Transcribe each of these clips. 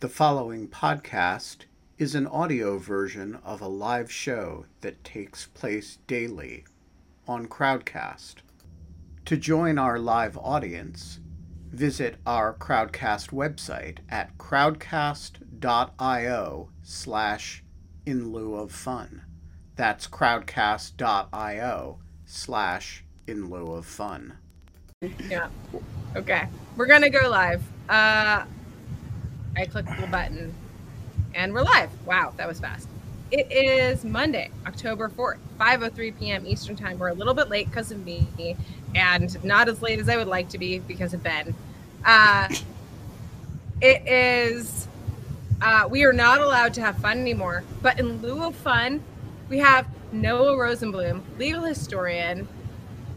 The following podcast is an audio version of a live show that takes place daily on Crowdcast. To join our live audience, visit our Crowdcast website at crowdcast.io slash in lieu of fun. That's crowdcast.io slash in lieu of fun. Yeah. Okay. We're gonna go live. Uh I clicked the button and we're live. Wow, that was fast. It is Monday, October 4th, 5:03 p.m. Eastern Time. We're a little bit late because of me and not as late as I would like to be because of Ben. Uh it is uh, we are not allowed to have fun anymore. But in lieu of fun, we have Noah Rosenblum, legal historian,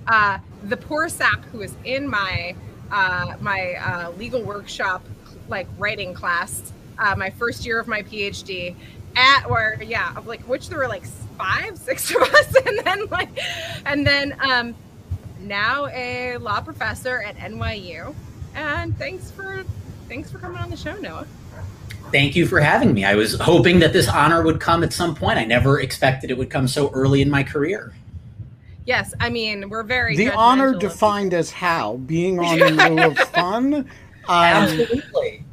uh, the poor sap who is in my uh, my uh, legal workshop, like writing class, uh, my first year of my PhD, at or yeah, of like which there were like five, six of us, and then like, and then um, now a law professor at NYU. And thanks for thanks for coming on the show, Noah. Thank you for having me. I was hoping that this honor would come at some point. I never expected it would come so early in my career. Yes, I mean we're very The honor defined as how being on in lieu of fun. Um, Absolutely.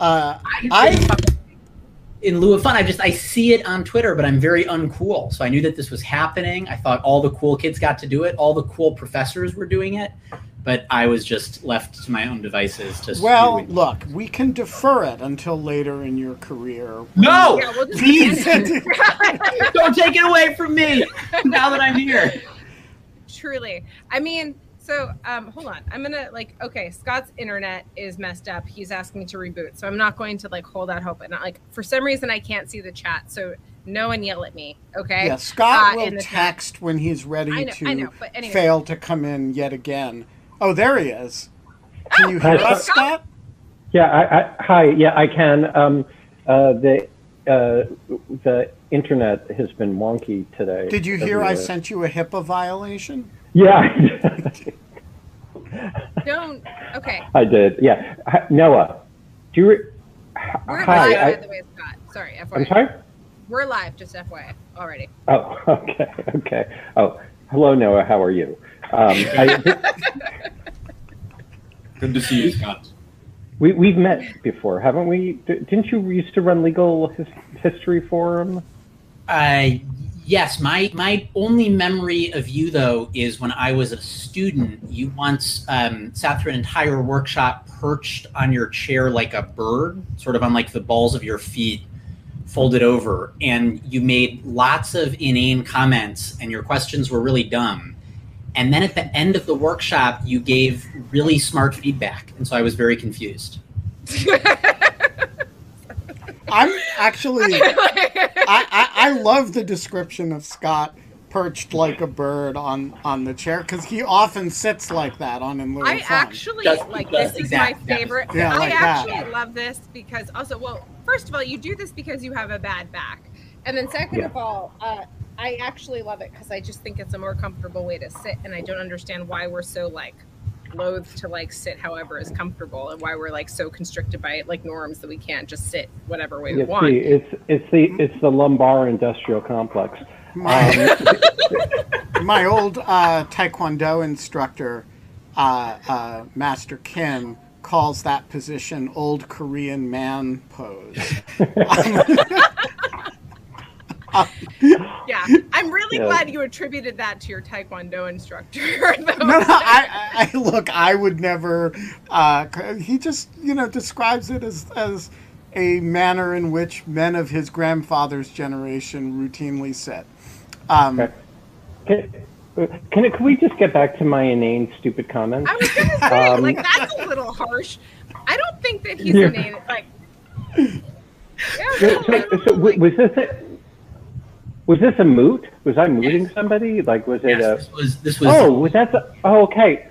Uh, I, I in lieu of fun, I just I see it on Twitter, but I'm very uncool. So I knew that this was happening. I thought all the cool kids got to do it. All the cool professors were doing it, but I was just left to my own devices to. well, look, we can defer it until later in your career. no, Yeah, we'll please don't take it away from me. Now that I'm here. Truly. I mean, so um, hold on. I'm gonna like okay, Scott's internet is messed up. He's asking me to reboot. So I'm not going to like hold out hope. And not, like for some reason I can't see the chat. So no one yell at me. Okay. Yeah, Scott Uh, will in the chat. text when he's ready I know, to I know, but anyway. fail to come in yet again. Oh, there he is. Can you hear Hi, us, Scott? Yeah, I, I, hi. Yeah, I can. Um, uh, the uh, the internet has been wonky today. Did you hear I sent you a HIPAA violation? Yeah, Don't okay. I did. Yeah, Hi- Noah. Do you? Re- We're live by the way, Scott. Sorry, FYI. I'm sorry. We're live, just FYI already. Oh, okay, okay. Oh, hello, Noah. How are you? Um, I, Good to see you, Scott. we we've met before, haven't we? D- Didn't you used to run legal his, history forum? Uh, yes, my my only memory of you though is when I was a student. You once um, sat through an entire workshop perched on your chair like a bird, sort of on like the balls of your feet, folded over, and you made lots of inane comments, and your questions were really dumb. And then at the end of the workshop, you gave really smart feedback, and so I was very confused. I'm actually. I, I, I love the description of Scott perched like a bird on, on the chair because he often sits like that on in lieu I of actually Just like because this is my exact- that- favorite. Yeah, I like that. actually love this because also, well, first of all, you do this because you have a bad back, and then second Yeah. of all, uh, I actually love it because I just think it's a more comfortable way to sit, and I don't understand why we're so like loath to like sit however is comfortable, and why we're like so constricted by like norms that we can't just sit whatever way we Yeah, want. see, it's it's the it's the lumbar industrial complex. My, my old uh, Taekwondo instructor, uh, uh, Master Kim, calls that position old Korean man pose. Yeah, I'm really Yeah. glad you attributed that to your Taekwondo instructor. no, no, I, I, I look, I would never. Uh, he just, you know, describes it as as a manner in which men of his grandfather's generation routinely sit. Um, Okay. Can, can, can we just get back to my inane, stupid comments? I was gonna say, Um, like that's a little harsh. I don't think that he's Yeah. a name. Like, yeah, So, so, so like- was this a, was this a moot? Was I mooting somebody? Like, was it Yes, a? this was this was Oh, was that? The, oh, okay,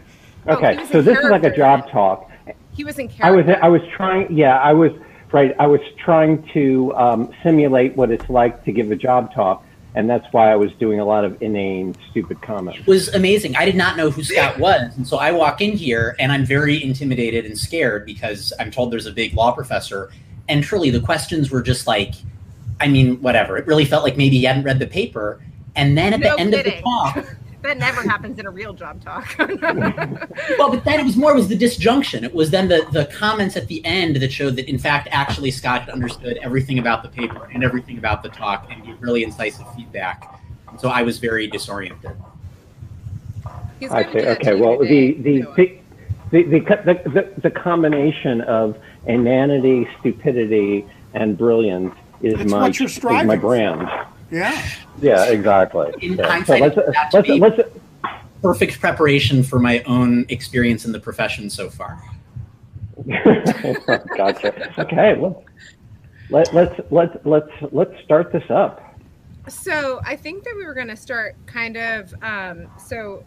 Oh, okay. he was so in this is like a job talk. he was in I was. I was trying. Yeah, I was right. I was trying to um, simulate what it's like to give a job talk, and that's why I was doing a lot of inane, stupid comments. was amazing. I did not know who Scott was, and so I walk in here and I'm very intimidated and scared because I'm told there's a big law professor, and truly the questions were just like, I mean, whatever. It really felt like maybe he hadn't read the paper. And then at No the end kidding. of the talk, that never happens in a real job talk. well, but then it was more it was the disjunction. It was then the the comments at the end that showed that in fact actually Scott had understood everything about the paper and everything about the talk and gave really incisive feedback. So I was very disoriented. He's I see. do that to Okay. Well, the today, the Noah. the the, the, the, the, the combination of inanity, stupidity, and brilliance is It's my what you're is striving my for. brand. Yeah. Yeah, exactly. In Yeah. hindsight, let's, that to let's, let's, Perfect preparation for my own experience in the profession so far. gotcha. Okay, let's let, let's let's let's let's start this up. So I think that we were going to start kind of. Um, so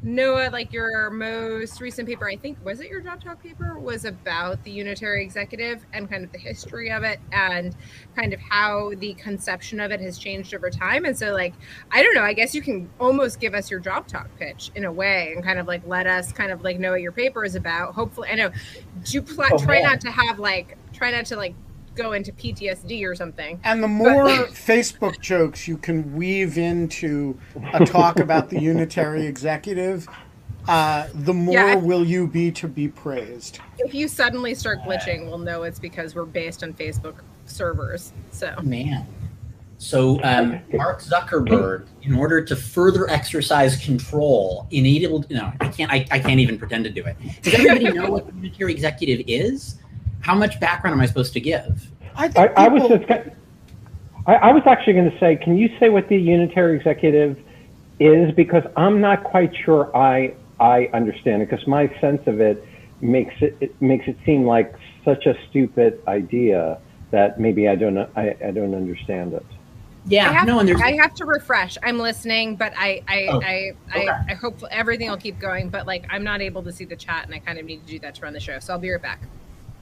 Noah, like your most recent paper, I think was it your job talk paper, was about the unitary executive and kind of the history of it and kind of how the conception of it has changed over time. And so, like, I don't know. I guess you can almost give us your job talk pitch in a way and kind of like let us kind of like know what your paper is about. Hopefully, I know. Do you pl- Oh, try man. not to have like try not to like go into PTSD or something. And the more Facebook jokes you can weave into a talk about the unitary executive, uh, the more Yeah. will you be to be praised. if you suddenly start glitching, we'll know it's because we're based on Facebook servers. So Man. So um, Mark Zuckerberg, in order to further exercise control, enabled no, I can't I, I can't even pretend to do it. Does everybody know what the unitary executive is? How much background am I supposed to give? I I, think I was just I, I was actually going to say, can you say what the unitary executive is? Because I'm not quite sure I I understand it. Because my sense of it makes it, it makes it seem like such a stupid idea that maybe I don't I, I don't understand it. Yeah, I have, no, and there's I have to refresh. I'm listening, but I I Oh, I, okay. I, I hope everything will keep going. But like I'm not able to see the chat, and I kind of need to do that to run the show. So I'll be right back.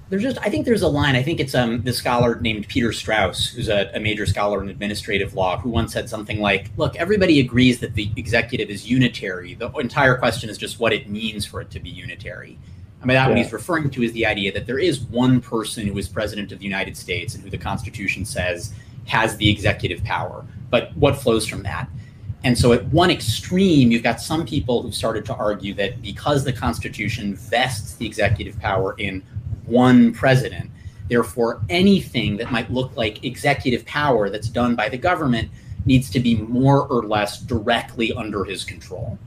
There's just I think there's a line. I think it's um the scholar named Peter Strauss, who's a, a major scholar in administrative law, who once said something like, "Look, everybody agrees that the executive is unitary. The entire question is just what it means for it to be unitary." And by that, what he's referring to is the idea that there is one person who is president of the United States and who the Constitution says has the executive power. But what flows from that? And so, at one extreme, you've got some people who've started to argue that because the Constitution vests the executive power in one president, therefore, anything that might look like executive power that's done by the government needs to be more or less directly under his control.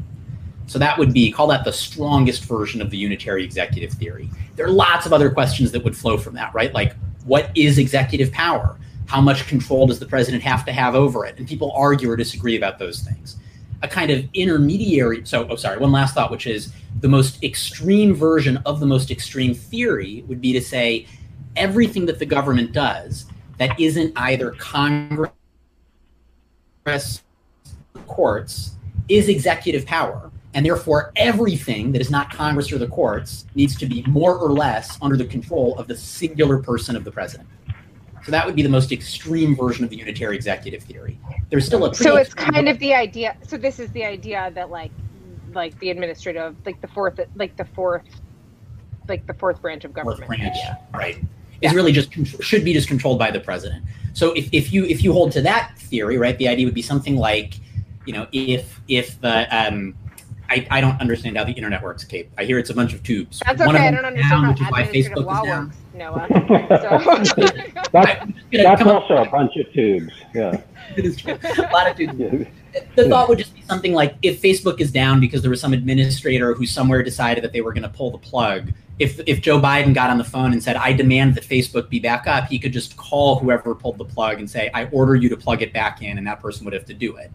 So that would be call that the strongest version of the unitary executive theory. There are lots of other questions that would flow from that, right? Like what is executive power? How much control does the president have to have over it? And people argue or disagree about those things. A kind of intermediary, so, oh, sorry, one last thought, which is the most extreme version of the most extreme theory would be to say everything that the government does that isn't either Congress, or courts, is executive power. And therefore, everything that is not Congress or the courts needs to be more or less under the control of the singular person of the president. So that would be the most extreme version of the unitary executive theory. There's still a so it's kind of the idea so this is the idea that like like the administrative like the fourth like the fourth like the fourth branch of fourth government branch, idea. right? Is really just should be just controlled by the president. So if, if you if you hold to that theory, right, the idea would be something like, you know, if if the um, I, I don't understand how the internet works, Kate. I hear it's a bunch of tubes. that's One okay of i don't is down, understand which is how why administrative Facebook law is down. works noah so That's I'm just gonna that's come up- also a bunch of tubes. Yeah. it is true. a lot of tubes. Yeah. the thought would just be something like if Facebook is down because there was some administrator who somewhere decided that they were going to pull the plug. If if Joe Biden got on the phone and said, "I demand that Facebook be back up," he could just call whoever pulled the plug and say, "I order you to plug it back in," and that person would have to do it.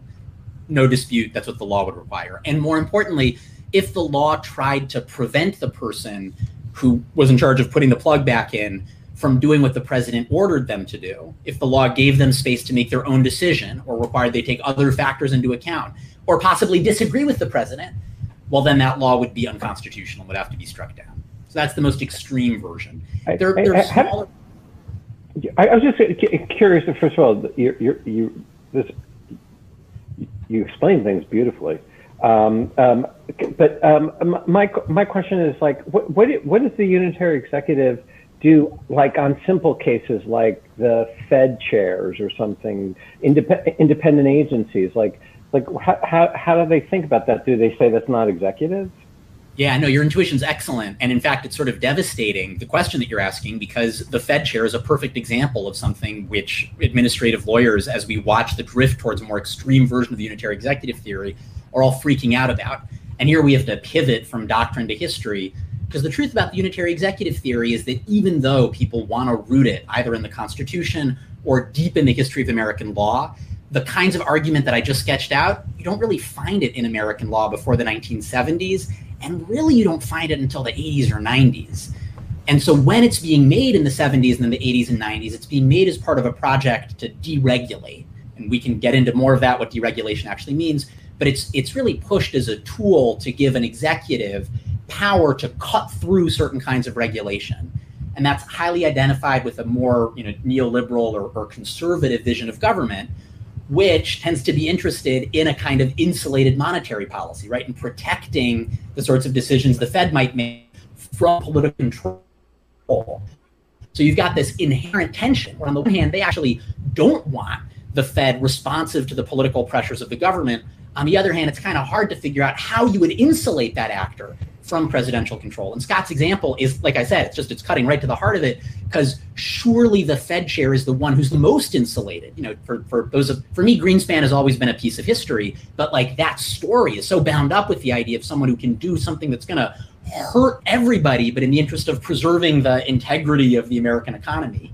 No dispute. That's what the law would require. And more importantly, if the law tried to prevent the person who was in charge of putting the plug back in from doing what the president ordered them to do, if the law gave them space to make their own decision or required they take other factors into account, or possibly disagree with the president, well, then that law would be unconstitutional, would have to be struck down. So that's the most extreme version. I- There, I- there I- are have- smaller. I, I was just curious. First of all, you you you this you explain things beautifully. Um, um, but um, my my question is like, what what i- what does the unitary executive do like on simple cases like the Fed chairs or something, independent independent agencies, like like how, how, how do they think about that? Do they say that's not executive? Yeah, no, your intuition's excellent. And in fact, it's sort of devastating, the question that you're asking, because the Fed chair is a perfect example of something which administrative lawyers, as we watch the drift towards a more extreme version of the unitary executive theory, are all freaking out about. And here we have to pivot from doctrine to history, because the truth about the unitary executive theory is that even though people want to root it either in the Constitution or deep in the history of American law, the kinds of argument that I just sketched out, you don't really find it in American law before the 1970s and really you don't find it until the 80s or 90s. And so when it's being made in the 70s and then the 80s and 90s, it's being made as part of a project to deregulate. And we can get into more of that, what deregulation actually means. But it's it's really pushed as a tool to give an executive power to cut through certain kinds of regulation. And that's highly identified with a more you know, neoliberal or, or conservative vision of government, which tends to be interested in a kind of insulated monetary policy, right? And protecting the sorts of decisions the Fed might make from political control. So you've got this inherent tension where, on the one hand, they actually don't want the Fed responsive to the political pressures of the government. On the other hand, it's kind of hard to figure out how you would insulate that actor from presidential control. And Scott's example is, like I said, it's just it's cutting right to the heart of it because surely the Fed chair is the one who's the most insulated. You know, for for those of for me, Greenspan has always been a piece of history, but like that story is so bound up with the idea of someone who can do something that's going to hurt everybody, but in the interest of preserving the integrity of the American economy.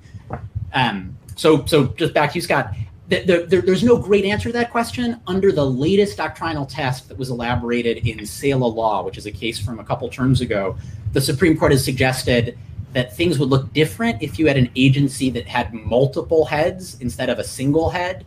Um, so so just back to you, Scott the, the, there's no great answer to that question under the latest doctrinal test that was elaborated in Seila Law, which is a case from a couple terms ago. The Supreme Court has suggested that things would look different if you had an agency that had multiple heads instead of a single head.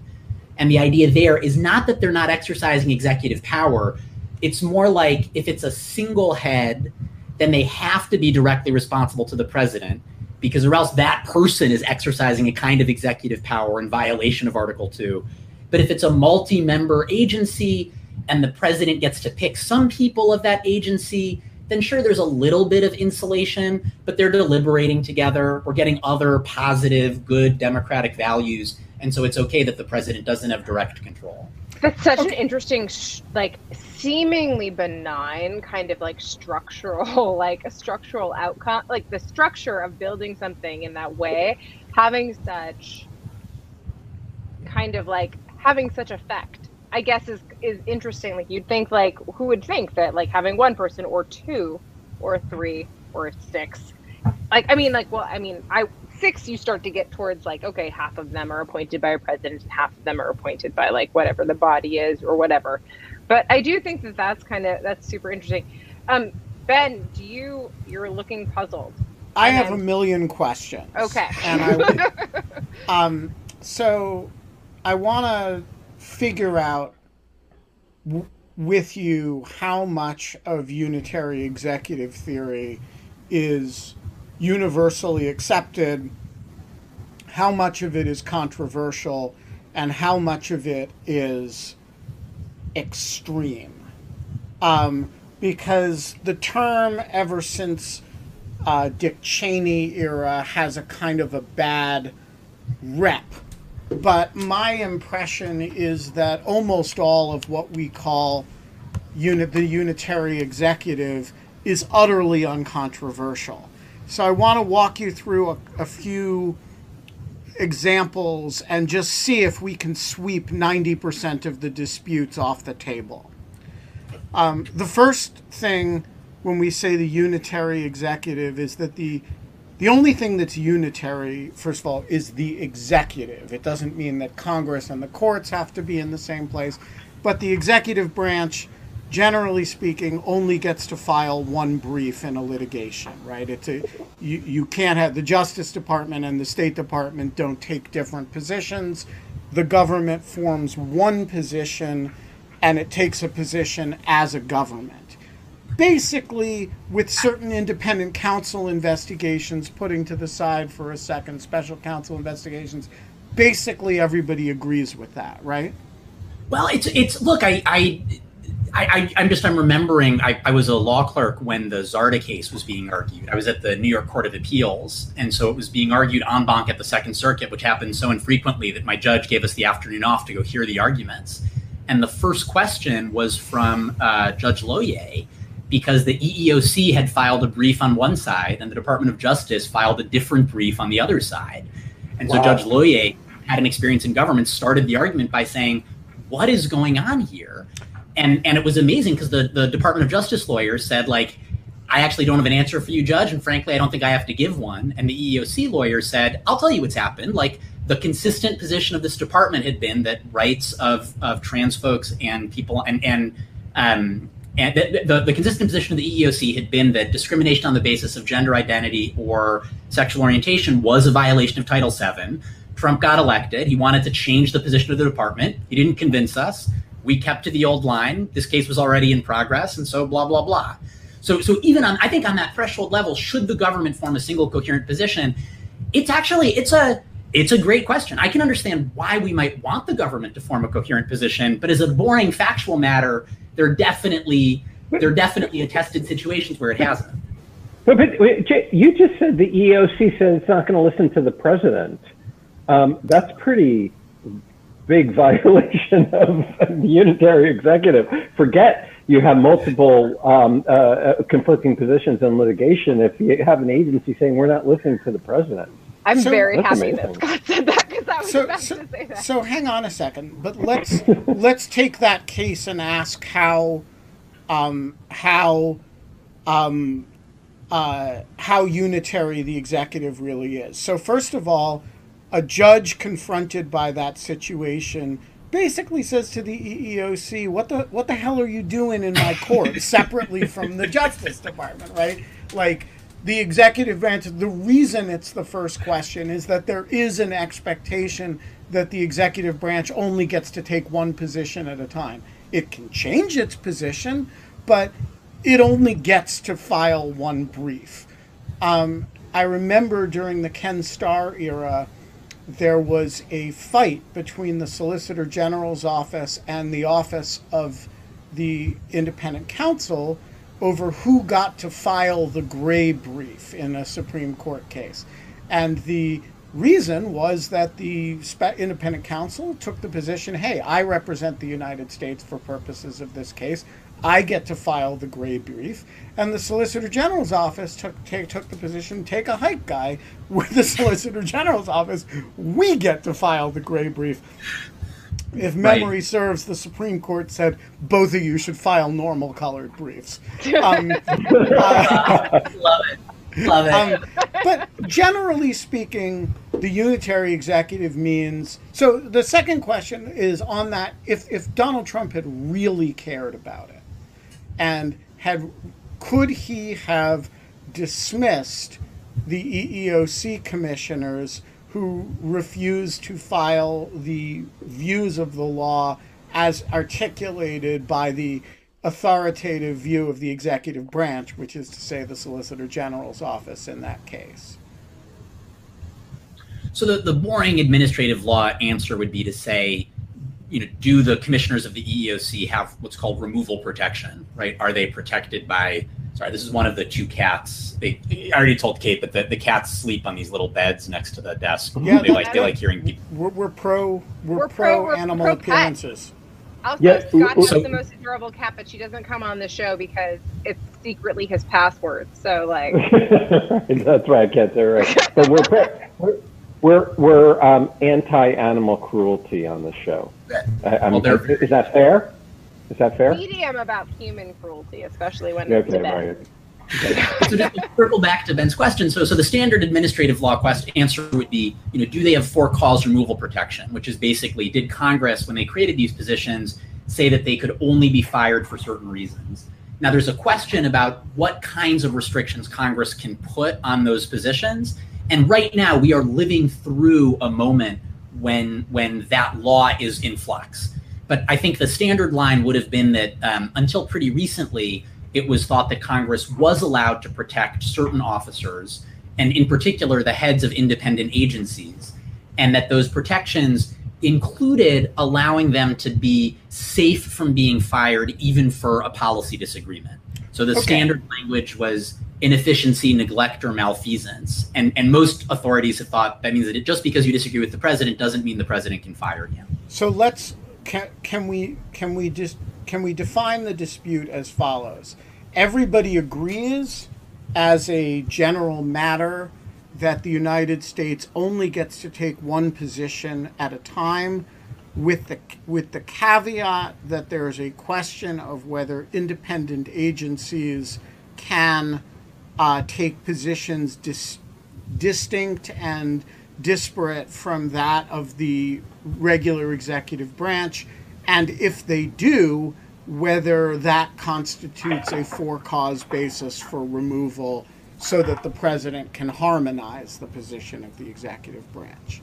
And the idea there is not that they're not exercising executive power. It's more like if it's a single head, then they have to be directly responsible to the president because or else that person is exercising a kind of executive power in violation of Article 2. But if it's a multi member agency and the president gets to pick some people of that agency, then sure, there's a little bit of insulation, but they're deliberating together. We're getting other positive, good democratic values. And so it's okay that the president doesn't have direct control. That's such okay. an interesting, sh- like, seemingly benign kind of like structural, like a structural outcome, like the structure of building something in that way, having such kind of like having such effect. I guess is is interesting. Like you'd think, like who would think that like having one person or two or three or six, like I mean, like well, I mean, I six, you start to get towards like, okay, half of them are appointed by a president and half of them are appointed by like whatever the body is or whatever. But I do think that that's kind of that's super interesting. Um, ben, do you you're looking puzzled? I have a million questions. Okay. And I um, so I want to figure out w- with you how much of unitary executive theory is universally accepted, how much of it is controversial, and how much of it is extreme. Um, because the term, ever since uh, Dick Cheney era, has a kind of a bad rep. But my impression is that almost all of what we call the unitary executive is utterly uncontroversial. So I want to walk you through a, a few examples and just see if we can sweep 90% of the disputes off the table. Um, the first thing when we say the unitary executive is that the the only thing that's unitary, first of all, is the executive. It doesn't mean that Congress and the courts have to be in the same place, but the executive branch generally speaking, only gets to file one brief in a litigation, right? It's a you, you can't have the Justice Department and the State Department don't take different positions. The government forms one position and it takes a position as a government. Basically, with certain independent counsel investigations putting to the side for a second, special counsel investigations, basically everybody agrees with that, right? Well, it's it's look, I I I, I, am just I'm remembering I, I was a law clerk when the Zarda case was being argued. I was at the New York Court of Appeals, and so it was being argued en banc at the Second Circuit, which happened so infrequently that my judge gave us the afternoon off to go hear the arguments. And the first question was from uh, Judge Lohier because the EEOC had filed a brief on one side and the Department of Justice filed a different brief on the other side. And so. Judge Lohier had an experience in government, started the argument by saying, What is going on here? And and it was amazing because the the Department of Justice lawyer said like. I actually don't have an answer for you, Judge, and frankly, I don't think I have to give one. And the EEOC lawyer said, "I'll tell you what's happened. Like the consistent position of this department had been that rights of, of trans folks and people and and um, and the, the, the, consistent position of the EEOC had been that discrimination on the basis of gender identity or sexual orientation was a violation of Title VII. Trump got elected. He wanted to change the position of the department. He didn't convince us we kept to the old line. This case was already in progress, and so blah blah blah. So so even on I think on that threshold level, should the government form a single coherent position? It's actually it's a it's a great question. I can understand why we might want the government to form a coherent position, but as a boring factual matter, there definitely there are definitely attested situations where it hasn't. But, but you just said the EOC said it's not going to listen to the president. Um, that's pretty big violation of the unitary executive. Forget you have multiple um, uh, uh, conflicting positions in litigation if you have an agency saying we're not listening to the president. I'm so, very happy amazing. that Scott said that because I was so, about so, to say that. So hang on a second, but let's let's take that case and ask how um, how um, uh, how unitary the executive really is. So first of all, a judge confronted by that situation basically says to the EEOC, "What the what the hell are you doing in my court separately from the Justice Department?" Right? Like the executive branch. The reason it's the first question is that there is an expectation that the executive branch only gets to take one position at a time. It can change its position, but it only gets to file one brief. Um, I remember during the Ken Starr era there was a fight between the Solicitor General's office and the office of the independent counsel over who got to file the gray brief in a Supreme Court case. And the reason was that the independent counsel took the position hey, I represent the United States for purposes of this case. I get to file the gray brief. And the Solicitor General's office took, take, took the position take a hike guy with the Solicitor General's office. We get to file the gray brief. If memory right. serves, the Supreme Court said both of you should file normal colored briefs. Um, uh, Love it. Love it. Um, but generally speaking, the unitary executive means. So the second question is on that: if if Donald Trump had really cared about it, and had could he have dismissed the EEOC commissioners who refused to file the views of the law as articulated by the authoritative view of the executive branch, which is to say the Solicitor General's office in that case. So the, the boring administrative law answer would be to say you know, do the commissioners of the EEOC have what's called removal protection, right? Are they protected by, sorry, this is one of the two cats. They, I already told Kate, but the, the cats sleep on these little beds next to the desk. Yeah, they like, they like hearing people. We're, we're pro, we're, we're pro, pro, animal pro appearances. Also, yeah. Scott has so, the most adorable cat, but she doesn't come on the show because it's secretly his password. So, like, that's right, cats are right. But we're, we're we're we're um, anti-animal cruelty on the show. I, I mean, well, is that fair? Is that fair? Medium about human cruelty, especially when okay, it's right. so just to circle back to Ben's question, so so the standard administrative law question answer would be, you know, do they have for cause removal protection, which is basically did Congress when they created these positions say that they could only be fired for certain reasons? Now there's a question about what kinds of restrictions Congress can put on those positions and right now, we are living through a moment when when that law is in flux. But I think the standard line would have been that um, until pretty recently, it was thought that Congress was allowed to protect certain officers, and in particular, the heads of independent agencies, and that those protections included allowing them to be safe from being fired even for a policy disagreement. So the Okay. standard language was inefficiency, neglect, or malfeasance. And, and most authorities have thought that means that it, just because you disagree with the president doesn't mean the president can fire you. So let's can, can we can we just can we define the dispute as follows? Everybody agrees as a general matter that the United States only gets to take one position at a time with the with the caveat that there is a question of whether independent agencies can uh, take positions dis- distinct and disparate from that of the regular executive branch, and if they do, whether that constitutes a for cause basis for removal so that the president can harmonize the position of the executive branch.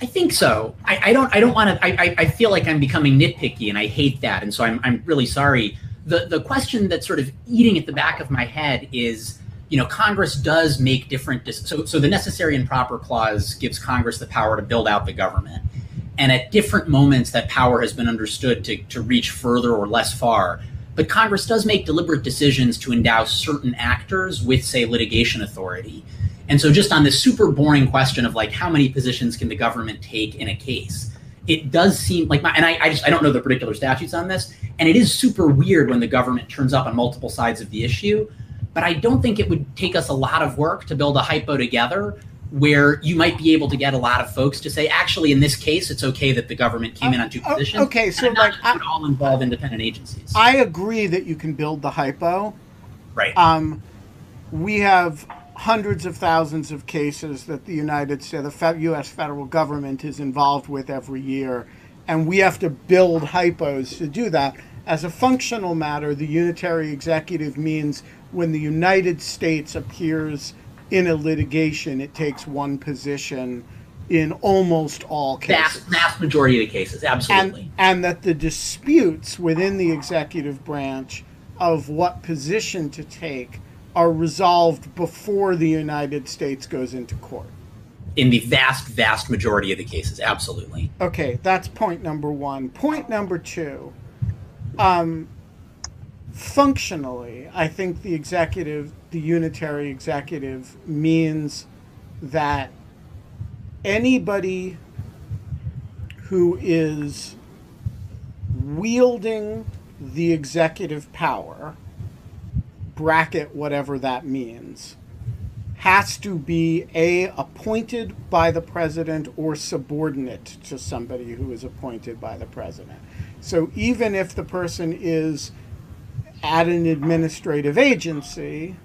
I think so. I, I don't. I don't want to. I, I, I feel like I'm becoming nitpicky, and I hate that. And so I'm. I'm really sorry. The the question that's sort of eating at the back of my head is, you know, Congress does make different. Dis- so so the necessary and proper clause gives Congress the power to build out the government, and at different moments that power has been understood to to reach further or less far. But Congress does make deliberate decisions to endow certain actors with, say, litigation authority. And so, just on this super boring question of like how many positions can the government take in a case, it does seem like my and I, I just I don't know the particular statutes on this, and it is super weird when the government turns up on multiple sides of the issue. But I don't think it would take us a lot of work to build a hypo together where you might be able to get a lot of folks to say, actually, in this case, it's okay that the government came in on two Uh, positions. okay, so, like, I- would all involve independent agencies. I agree that you can build the hypo. right. Um, we have hundreds of thousands of cases that the United States, the U.S. federal government is involved with every year, and we have to build hypos to do that. As a functional matter, the unitary executive means when the United States appears in a litigation, it takes one position in almost all cases vast, vast majority of the cases, absolutely. and, and that the disputes within the executive branch of what position to take are resolved before the United States goes into court. in the vast, vast majority of the cases, absolutely. Okay, that's point number one. Point number two. Um, functionally, I think the executive, the unitary executive, means that anybody who is wielding the executive power, bracket whatever that means, has to be a appointed by the president or subordinate to somebody who is appointed by the president. So even if the person is at an administrative agency,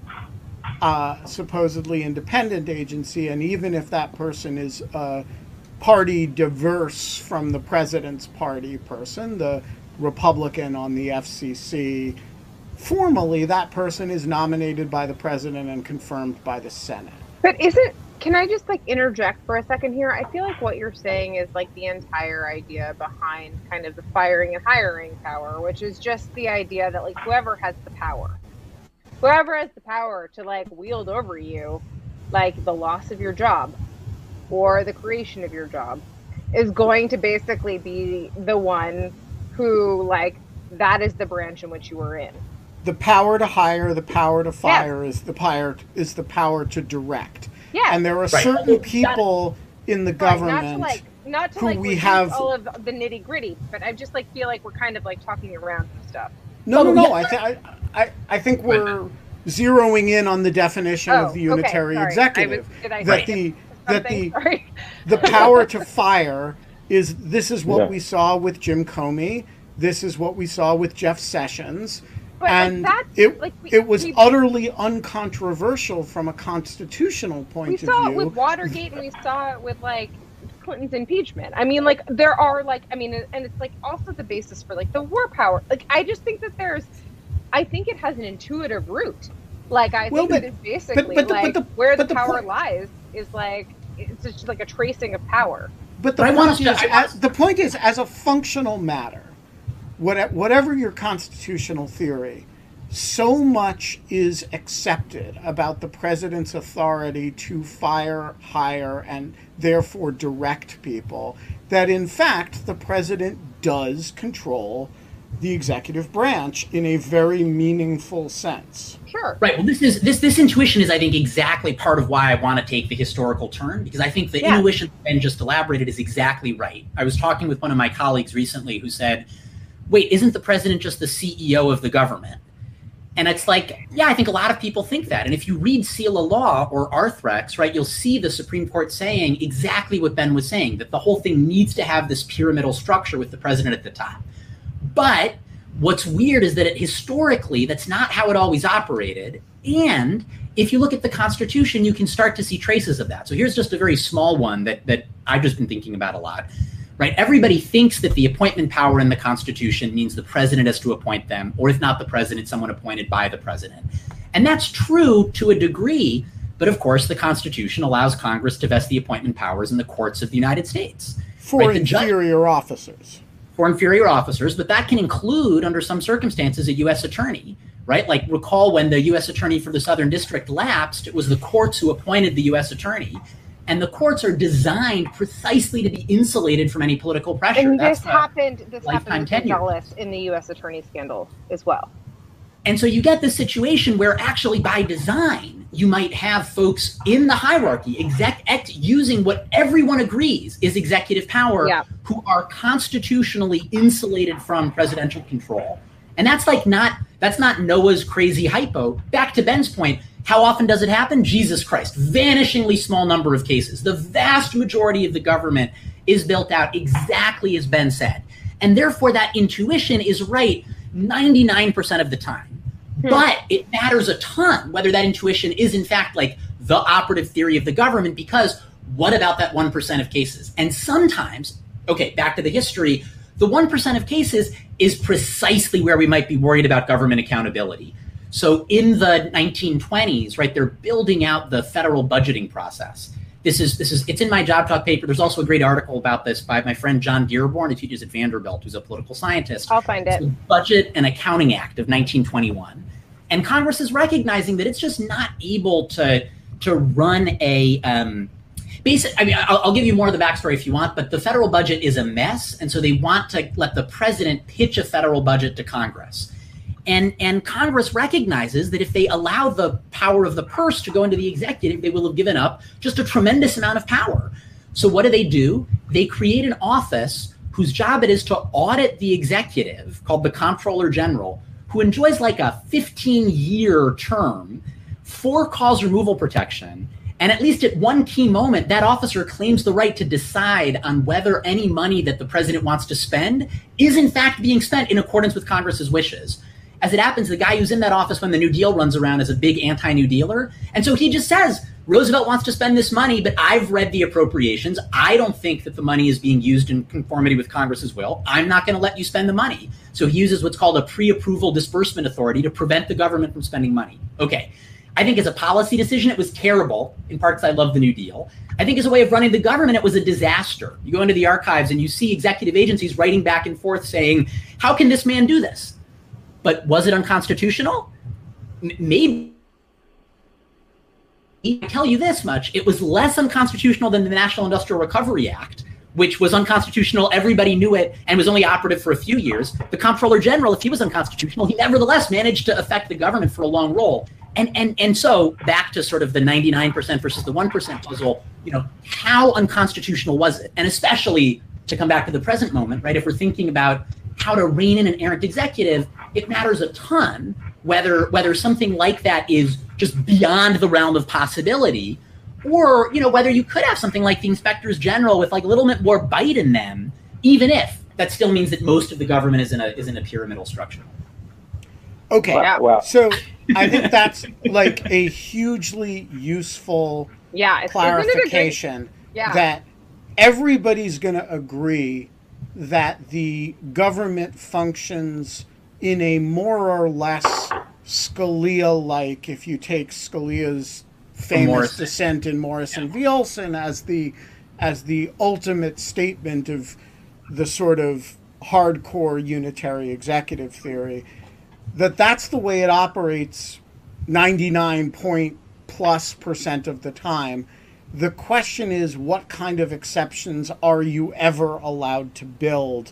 uh, supposedly independent agency, and even if that person is a party diverse from the president's party person, the Republican on the FCC, formally that person is nominated by the president and confirmed by the Senate. But isn't can I just like interject for a second here? I feel like what you're saying is like the entire idea behind kind of the firing and hiring power, which is just the idea that like whoever has the power, whoever has the power to like wield over you, like the loss of your job or the creation of your job, is going to basically be the one who like that is the branch in which you are in. The power to hire, the power to fire is the power is the power to direct. Yeah. And there are Right. certain people in the government Right, government not to like not to who like we have- all of the nitty gritty, but I just like feel like we're kind of like talking around some stuff. No, no, Oh, no. yeah. I, th- I, I, I think we're zeroing in on the definition Oh, of the okay, unitary sorry. I executive. was- did I that skip the that the Sorry. the power to fire is this is what Yeah. we saw with Jim Comey. This is what we saw with Jeff Sessions. But, like, and that's- it like, we- it was we- utterly uncontroversial from a constitutional point of view. we saw it with Watergate and we saw it with like Clinton's impeachment. I mean, like there are like I mean, and it's like also the basis for like the war power. Like I just think that there's, I think it has an intuitive root. Like I Well, think but- that it's basically but the- but like the- where the but the power point- lies is like it's just like a tracing of power. But the But I want point, us is, to- as, the point is, as a functional matter, what, whatever your constitutional theory, so much is accepted about the president's authority to fire, hire, and therefore direct people that in fact the president does control the executive branch in a very meaningful sense. Sure. Right. Well, this is this this intuition is, I think, exactly part of why I want to take the historical turn because I think the Yeah. intuition Ben just elaborated is exactly right. I was talking with one of my colleagues recently who said, "Wait, isn't the president just the CEO of the government?" And it's like, yeah, I think a lot of people think that. And if you read Seila Law or Arthrex, right, you'll see the Supreme Court saying exactly what Ben was saying that the whole thing needs to have this pyramidal structure with the president at the top. But what's weird is that it, historically, that's not how it always operated. And if you look at the Constitution, you can start to see traces of that. So here's just a very small one that, that I've just been thinking about a lot. Right? Everybody thinks that the appointment power in the Constitution means the president has to appoint them, or if not the president, someone appointed by the president. And that's true to a degree, but of course, the Constitution allows Congress to vest the appointment powers in the courts of the United States For Right, inferior officers. for inferior officers, but that can include, under some circumstances, a U.S. attorney, right? Like, recall when the U.S. attorney for the Southern District lapsed, it was the courts who appointed the U.S. attorney. And the courts are designed precisely to be insulated from any political pressure. And That's this happened. This lifetime happened with. Gonzales in the U.S. attorney scandal as well. And so you get this situation where actually by design, you might have folks in the hierarchy exec ex, using what everyone agrees is executive power Yeah. who are constitutionally insulated from presidential control. And that's like not that's not Noah's crazy hypo. Back to Ben's point, how often does it happen? Jesus Christ. Vanishingly small number of cases. The vast majority of the government is built out exactly as Ben said. And therefore that intuition is right 99% of the time. Hmm. But it matters a ton whether that intuition is in fact like the operative theory of the government because what about that 1% of cases? And sometimes, okay, back to the history, the 1% of cases is precisely where we might be worried about government accountability. So in the 1920s, right, they're building out the federal budgeting process. This is this is it's in my job talk paper. There's also a great article about this by my friend John Dearborn, who teaches at Vanderbilt, who's a political scientist. I'll find It's it. the Budget and Accounting Act of 1921. And Congress is recognizing that it's just not able to to run a um, basic. I mean, I'll, I'll give you more of the backstory if you want, but the federal budget is a mess, and so they want to let the president pitch a federal budget to Congress. And, and Congress recognizes that if they allow the power of the purse to go into the executive, they will have given up just a tremendous amount of power. So, what do they do? They create an office whose job it is to audit the executive, called the Comptroller General, who enjoys like a 15 year term for cause removal protection. And at least at one key moment, that officer claims the right to decide on whether any money that the president wants to spend is in fact being spent in accordance with Congress's wishes. As it happens, the guy who's in that office when the New Deal runs around is a big anti New Dealer. And so he just says, Roosevelt wants to spend this money, but I've read the appropriations. I don't think that the money is being used in conformity with Congress's will. I'm not going to let you spend the money. So he uses what's called a pre approval disbursement authority to prevent the government from spending money. Okay. I think as a policy decision, it was terrible, in part because I love the New Deal. I think as a way of running the government, it was a disaster. You go into the archives and you see executive agencies writing back and forth saying, How can this man do this? But was it unconstitutional? M- maybe. I tell you this much it was less unconstitutional than the National Industrial Recovery Act, which was unconstitutional. Everybody knew it and was only operative for a few years. The Comptroller General, if he was unconstitutional, he nevertheless managed to affect the government for a long role. And, and, and so back to sort of the 99% versus the 1% puzzle, you know, how unconstitutional was it? And especially to come back to the present moment, right? If we're thinking about how to rein in an errant executive, it matters a ton whether whether something like that is just beyond the realm of possibility, or you know whether you could have something like the inspectors general with like a little bit more bite in them, even if that still means that most of the government is in a is in a pyramidal structure. Okay. Yeah. Well, So I think that's like a hugely useful Yeah. It's, isn't it a great- clarification Yeah. that everybody's going to agree that the government functions in a more or less Scalia like, if you take Scalia's famous dissent in Morrison v. Olson as the as the ultimate statement of the sort of hardcore unitary executive theory that that's the way it operates 99 point plus percent of the time. The question is, what kind of exceptions are you ever allowed to build?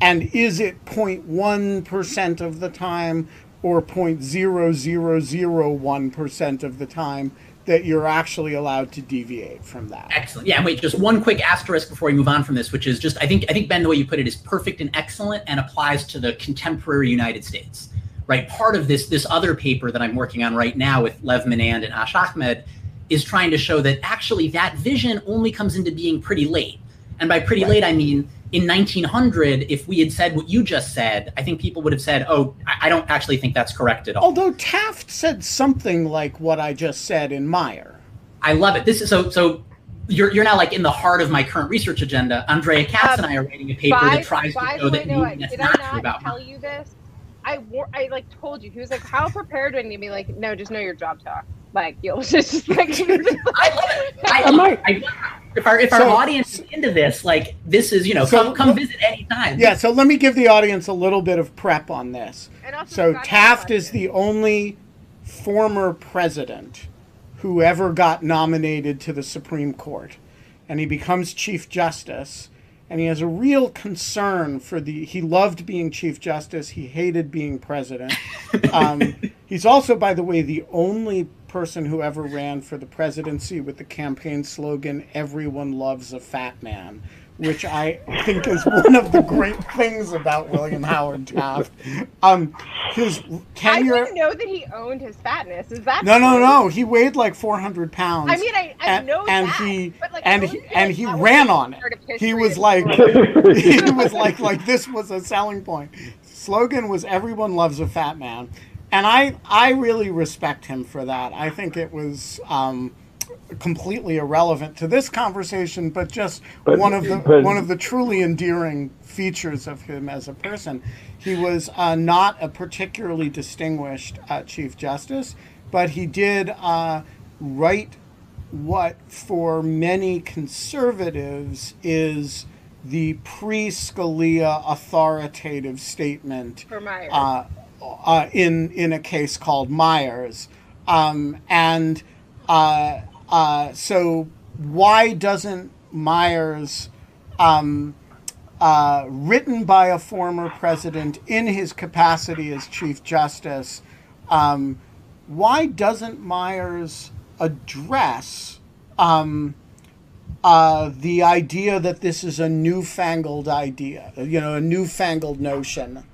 And is it 0.1% of the time or 0.0001% of the time that you're actually allowed to deviate from that? Excellent. Yeah, wait, just one quick asterisk before we move on from this, which is just I think I think Ben, the way you put it is perfect and excellent and applies to the contemporary United States. Right. Part of this this other paper that I'm working on right now with Lev Menand and Ash Ahmed is trying to show that actually that vision only comes into being pretty late. And by pretty right. late, I mean in 1900, if we had said what you just said, I think people would have said, "Oh, I don't actually think that's correct at all." Although Taft said something like what I just said in Meyer. I love it. This is so so. You're, you're now like in the heart of my current research agenda. Andrea Katz um, and I are writing a paper by, that tries to show that no, that's did not, I not about tell you this? I I like told you. He was like, "How prepared do I need to be?" Like, no, just know your job talk. Like, you'll just like. I love it. I, I, I, if our if our so, audience is into this, like this is you know so, come come visit anytime. Yeah, so let me give the audience a little bit of prep on this. So Taft is the only former president who ever got nominated to the Supreme Court, and he becomes Chief Justice. And he has a real concern for the. He loved being Chief Justice. He hated being president. Um, he's also, by the way, the only person who ever ran for the presidency with the campaign slogan "Everyone loves a fat man," which I think is one of the great things about William Howard Taft. Um, his tenure. I didn't know that he owned his fatness. Is that no, no, no? He weighed like four hundred pounds. I mean, I, I and, know and that, he like, and he and he ran on it. He was like he was like like this was a selling point. Slogan was "Everyone loves a fat man." And I I really respect him for that. I think it was um, completely irrelevant to this conversation, but just but, one of the but, one of the truly endearing features of him as a person. He was uh, not a particularly distinguished uh, Chief Justice, but he did uh, write what for many conservatives is the pre-Scalia authoritative statement uh, uh, in in a case called Myers, um, and uh, uh, so why doesn't Myers, um, uh, written by a former president in his capacity as Chief Justice, um, why doesn't Myers address? Um, uh, the idea that this is a newfangled idea, you know, a newfangled notion.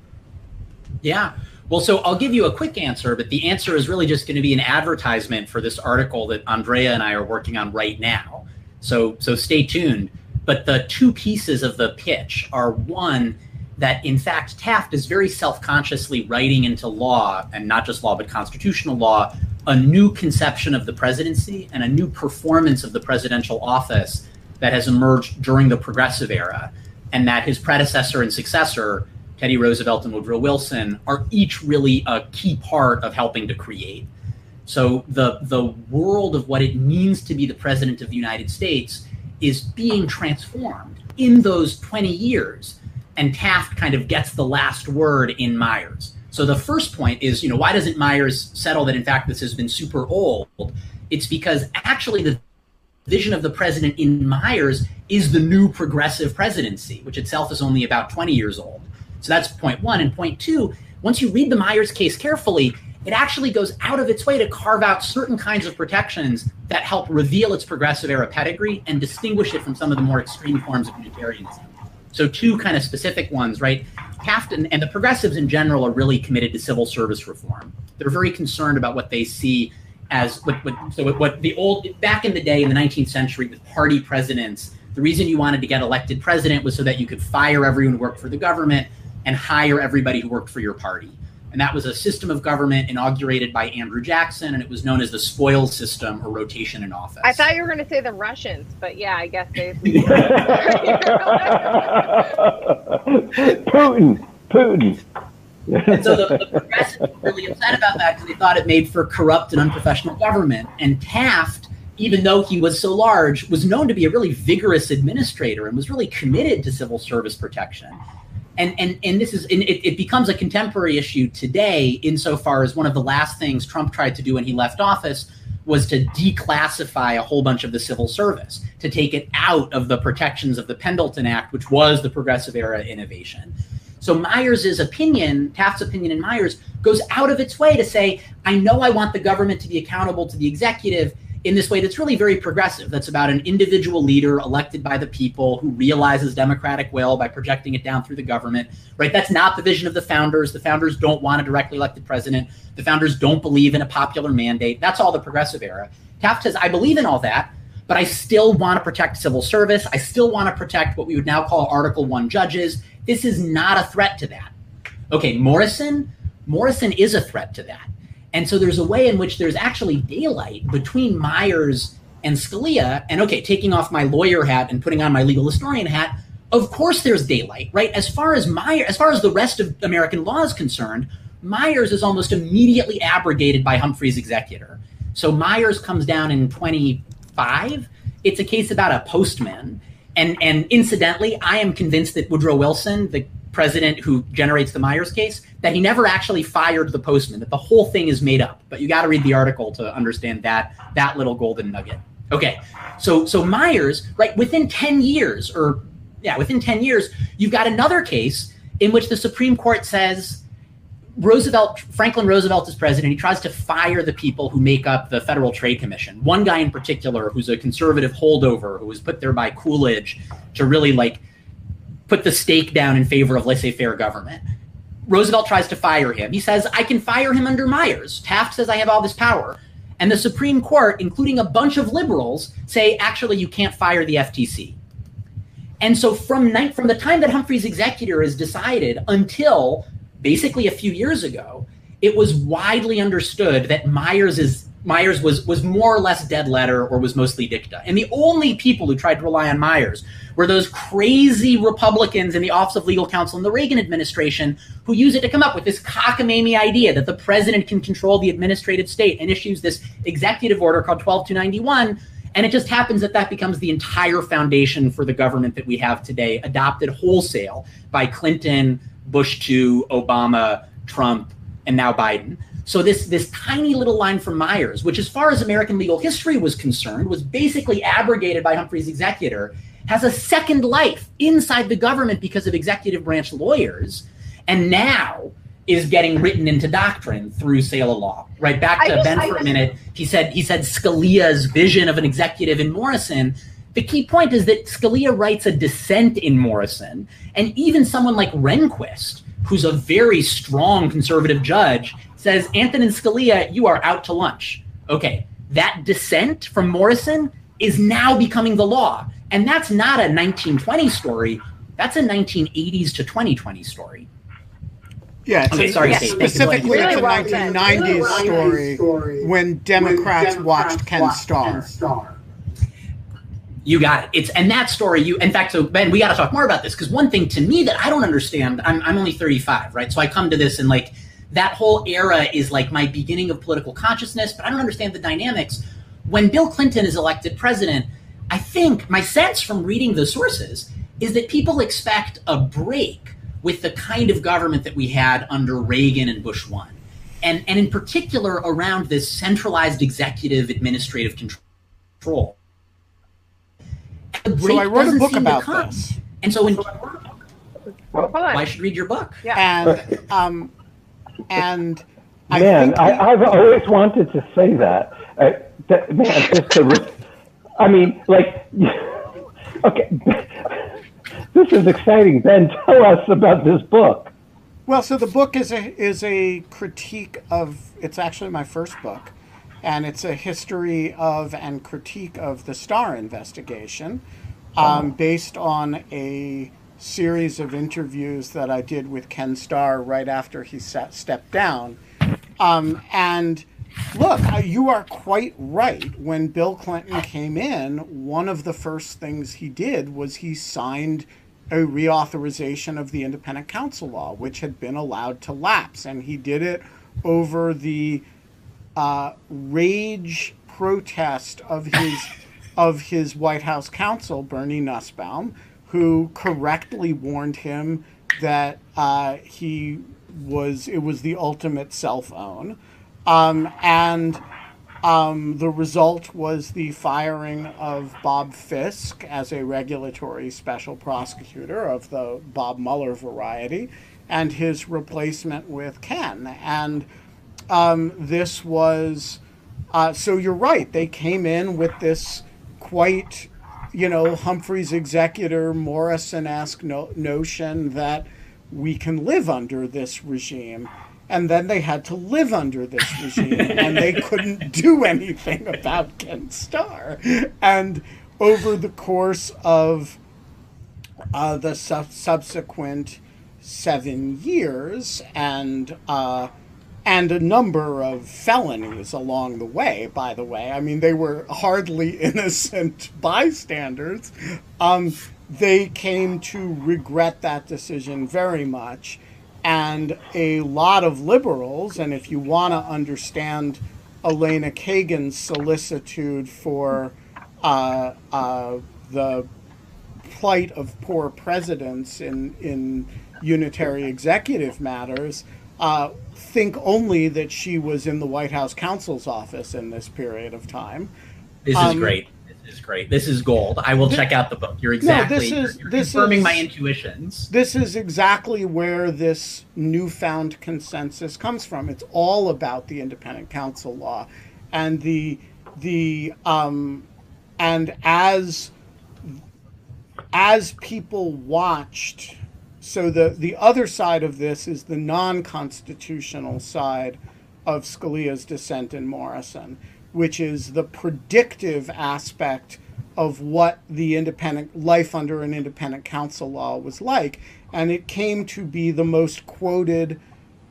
Yeah. Well, so I'll give you a quick answer, but the answer is really just going to be an advertisement for this article that Andrea and I are working on right now. So so stay tuned. But the two pieces of the pitch are one that in fact Taft is very self-consciously writing into law and not just law but constitutional law a new conception of the presidency and a new performance of the presidential office that has emerged during the progressive era and that his predecessor and successor Teddy Roosevelt and Woodrow Wilson are each really a key part of helping to create. So the the world of what it means to be the president of the United States is being transformed in those 20 years. And Taft kind of gets the last word in Myers. So the first point is, you know, why doesn't Myers settle that in fact this has been super old? It's because actually the vision of the president in Myers is the new progressive presidency, which itself is only about 20 years old. So that's point one. And point two, once you read the Myers case carefully, it actually goes out of its way to carve out certain kinds of protections that help reveal its progressive era pedigree and distinguish it from some of the more extreme forms of Unitarianism. So, two kind of specific ones, right? Taft and, and the progressives in general are really committed to civil service reform. They're very concerned about what they see as what, what so what, what the old back in the day in the 19th century with party presidents. The reason you wanted to get elected president was so that you could fire everyone who worked for the government and hire everybody who worked for your party. And that was a system of government inaugurated by Andrew Jackson, and it was known as the spoils system or rotation in office. I thought you were going to say the Russians, but yeah, I guess they. Putin, Putin. and so the, the progressives were really upset about that because they thought it made for corrupt and unprofessional government. And Taft, even though he was so large, was known to be a really vigorous administrator and was really committed to civil service protection. And and and this is and it, it becomes a contemporary issue today insofar as one of the last things Trump tried to do when he left office was to declassify a whole bunch of the civil service, to take it out of the protections of the Pendleton Act, which was the progressive era innovation. So Myers's opinion, Taft's opinion in Myers, goes out of its way to say, I know I want the government to be accountable to the executive in this way that's really very progressive. That's about an individual leader elected by the people who realizes democratic will by projecting it down through the government, right? That's not the vision of the founders. The founders don't want a directly elected president. The founders don't believe in a popular mandate. That's all the progressive era. Taft says, I believe in all that, but I still want to protect civil service. I still want to protect what we would now call Article 1 judges. This is not a threat to that. Okay, Morrison, Morrison is a threat to that. And so there's a way in which there's actually daylight between Myers and Scalia. And okay, taking off my lawyer hat and putting on my legal historian hat, of course there's daylight, right? As far as Myers, as far as the rest of American law is concerned, Myers is almost immediately abrogated by Humphrey's executor. So Myers comes down in 25. It's a case about a postman. And and incidentally, I am convinced that Woodrow Wilson, the president who generates the Myers case, that he never actually fired the postman, that the whole thing is made up. But you got to read the article to understand that that little golden nugget. Okay. So so Myers, right, within 10 years or yeah, within 10 years, you've got another case in which the Supreme Court says Roosevelt, Franklin Roosevelt is president. He tries to fire the people who make up the Federal Trade Commission. One guy in particular, who's a conservative holdover, who was put there by Coolidge to really like put the stake down in favor of laissez-faire government. Roosevelt tries to fire him. He says, I can fire him under Myers. Taft says, I have all this power. And the Supreme Court, including a bunch of liberals, say, actually, you can't fire the FTC. And so from, from the time that Humphrey's executor is decided until basically a few years ago, it was widely understood that Myers is Myers was was more or less dead letter or was mostly dicta. And the only people who tried to rely on Myers were those crazy Republicans in the Office of Legal Counsel in the Reagan administration who use it to come up with this cockamamie idea that the president can control the administrative state and issues this executive order called 12291 and it just happens that that becomes the entire foundation for the government that we have today, adopted wholesale by Clinton, Bush 2, Obama, Trump, and now Biden. So this this tiny little line from Myers, which as far as American legal history was concerned, was basically abrogated by Humphrey's executor, has a second life inside the government because of executive branch lawyers, and now is getting written into doctrine through Seila Law. Right back to Ben for a minute. He said he said Scalia's vision of an executive in Morrison. The key point is that Scalia writes a dissent in Morrison, and even someone like Rehnquist, who's a very strong conservative judge, says, Antonin Scalia, you are out to lunch. Okay, that dissent from Morrison is now becoming the law. And that's not a 1920 story, that's a 1980s to 2020 story. Yeah, okay, sorry, yeah. specifically really the well 1990s really story, when Democrats, when Democrats watched Ken Starr. You got it. It's and that story. You, in fact, so Ben, we got to talk more about this because one thing to me that I don't understand. I'm I'm only 35, right? So I come to this and like that whole era is like my beginning of political consciousness, but I don't understand the dynamics. When Bill Clinton is elected president, I think my sense from reading the sources is that people expect a break with the kind of government that we had under Reagan and Bush one. And, and in particular around this centralized executive administrative control. So I wrote a book about this. And so when Well, well, I should read your book. Yeah. And um, and I Man, think I, I've always wanted to say that. Uh, that man, just to, re- I mean, like, okay, this is exciting. Ben, tell us about this book. Well, so the book is a is a critique of. It's actually my first book, and it's a history of and critique of the Starr investigation, um, based on a series of interviews that I did with Ken Starr right after he sat, stepped down. Um, and look, you are quite right. When Bill Clinton came in, one of the first things he did was he signed a reauthorization of the independent counsel law, which had been allowed to lapse. And he did it over the uh, rage protest of his of his White House counsel, Bernie Nussbaum, who correctly warned him that uh, he was it was the ultimate cell phone, um, and um, the result was the firing of Bob Fiske as a regulatory special prosecutor of the Bob Mueller variety, and his replacement with Ken. And um, this was uh, so you're right. They came in with this quite, you know, Humphrey's executor Morrison esque no- notion that we can live under this regime and then they had to live under this regime and they couldn't do anything about Ken Starr. And over the course of uh, the su- subsequent seven years and uh, and a number of felonies along the way, by the way. I mean, they were hardly innocent bystanders. Um, they came to regret that decision very much and a lot of liberals, and if you want to understand Elena Kagan's solicitude for uh, uh, the plight of poor presidents in, in unitary executive matters, uh, think only that she was in the White House counsel's office in this period of time. This is great. This is great. This is gold. I will this, check out the book. You're exactly no, this is, you're, this confirming is, my intuitions. This is exactly where this newfound consensus comes from. It's all about the independent counsel law, and the the um, and as as people watched. So the the other side of this is the non-constitutional side of Scalia's dissent in Morrison which is the predictive aspect of what the independent life under an independent counsel law was like. And it came to be the most quoted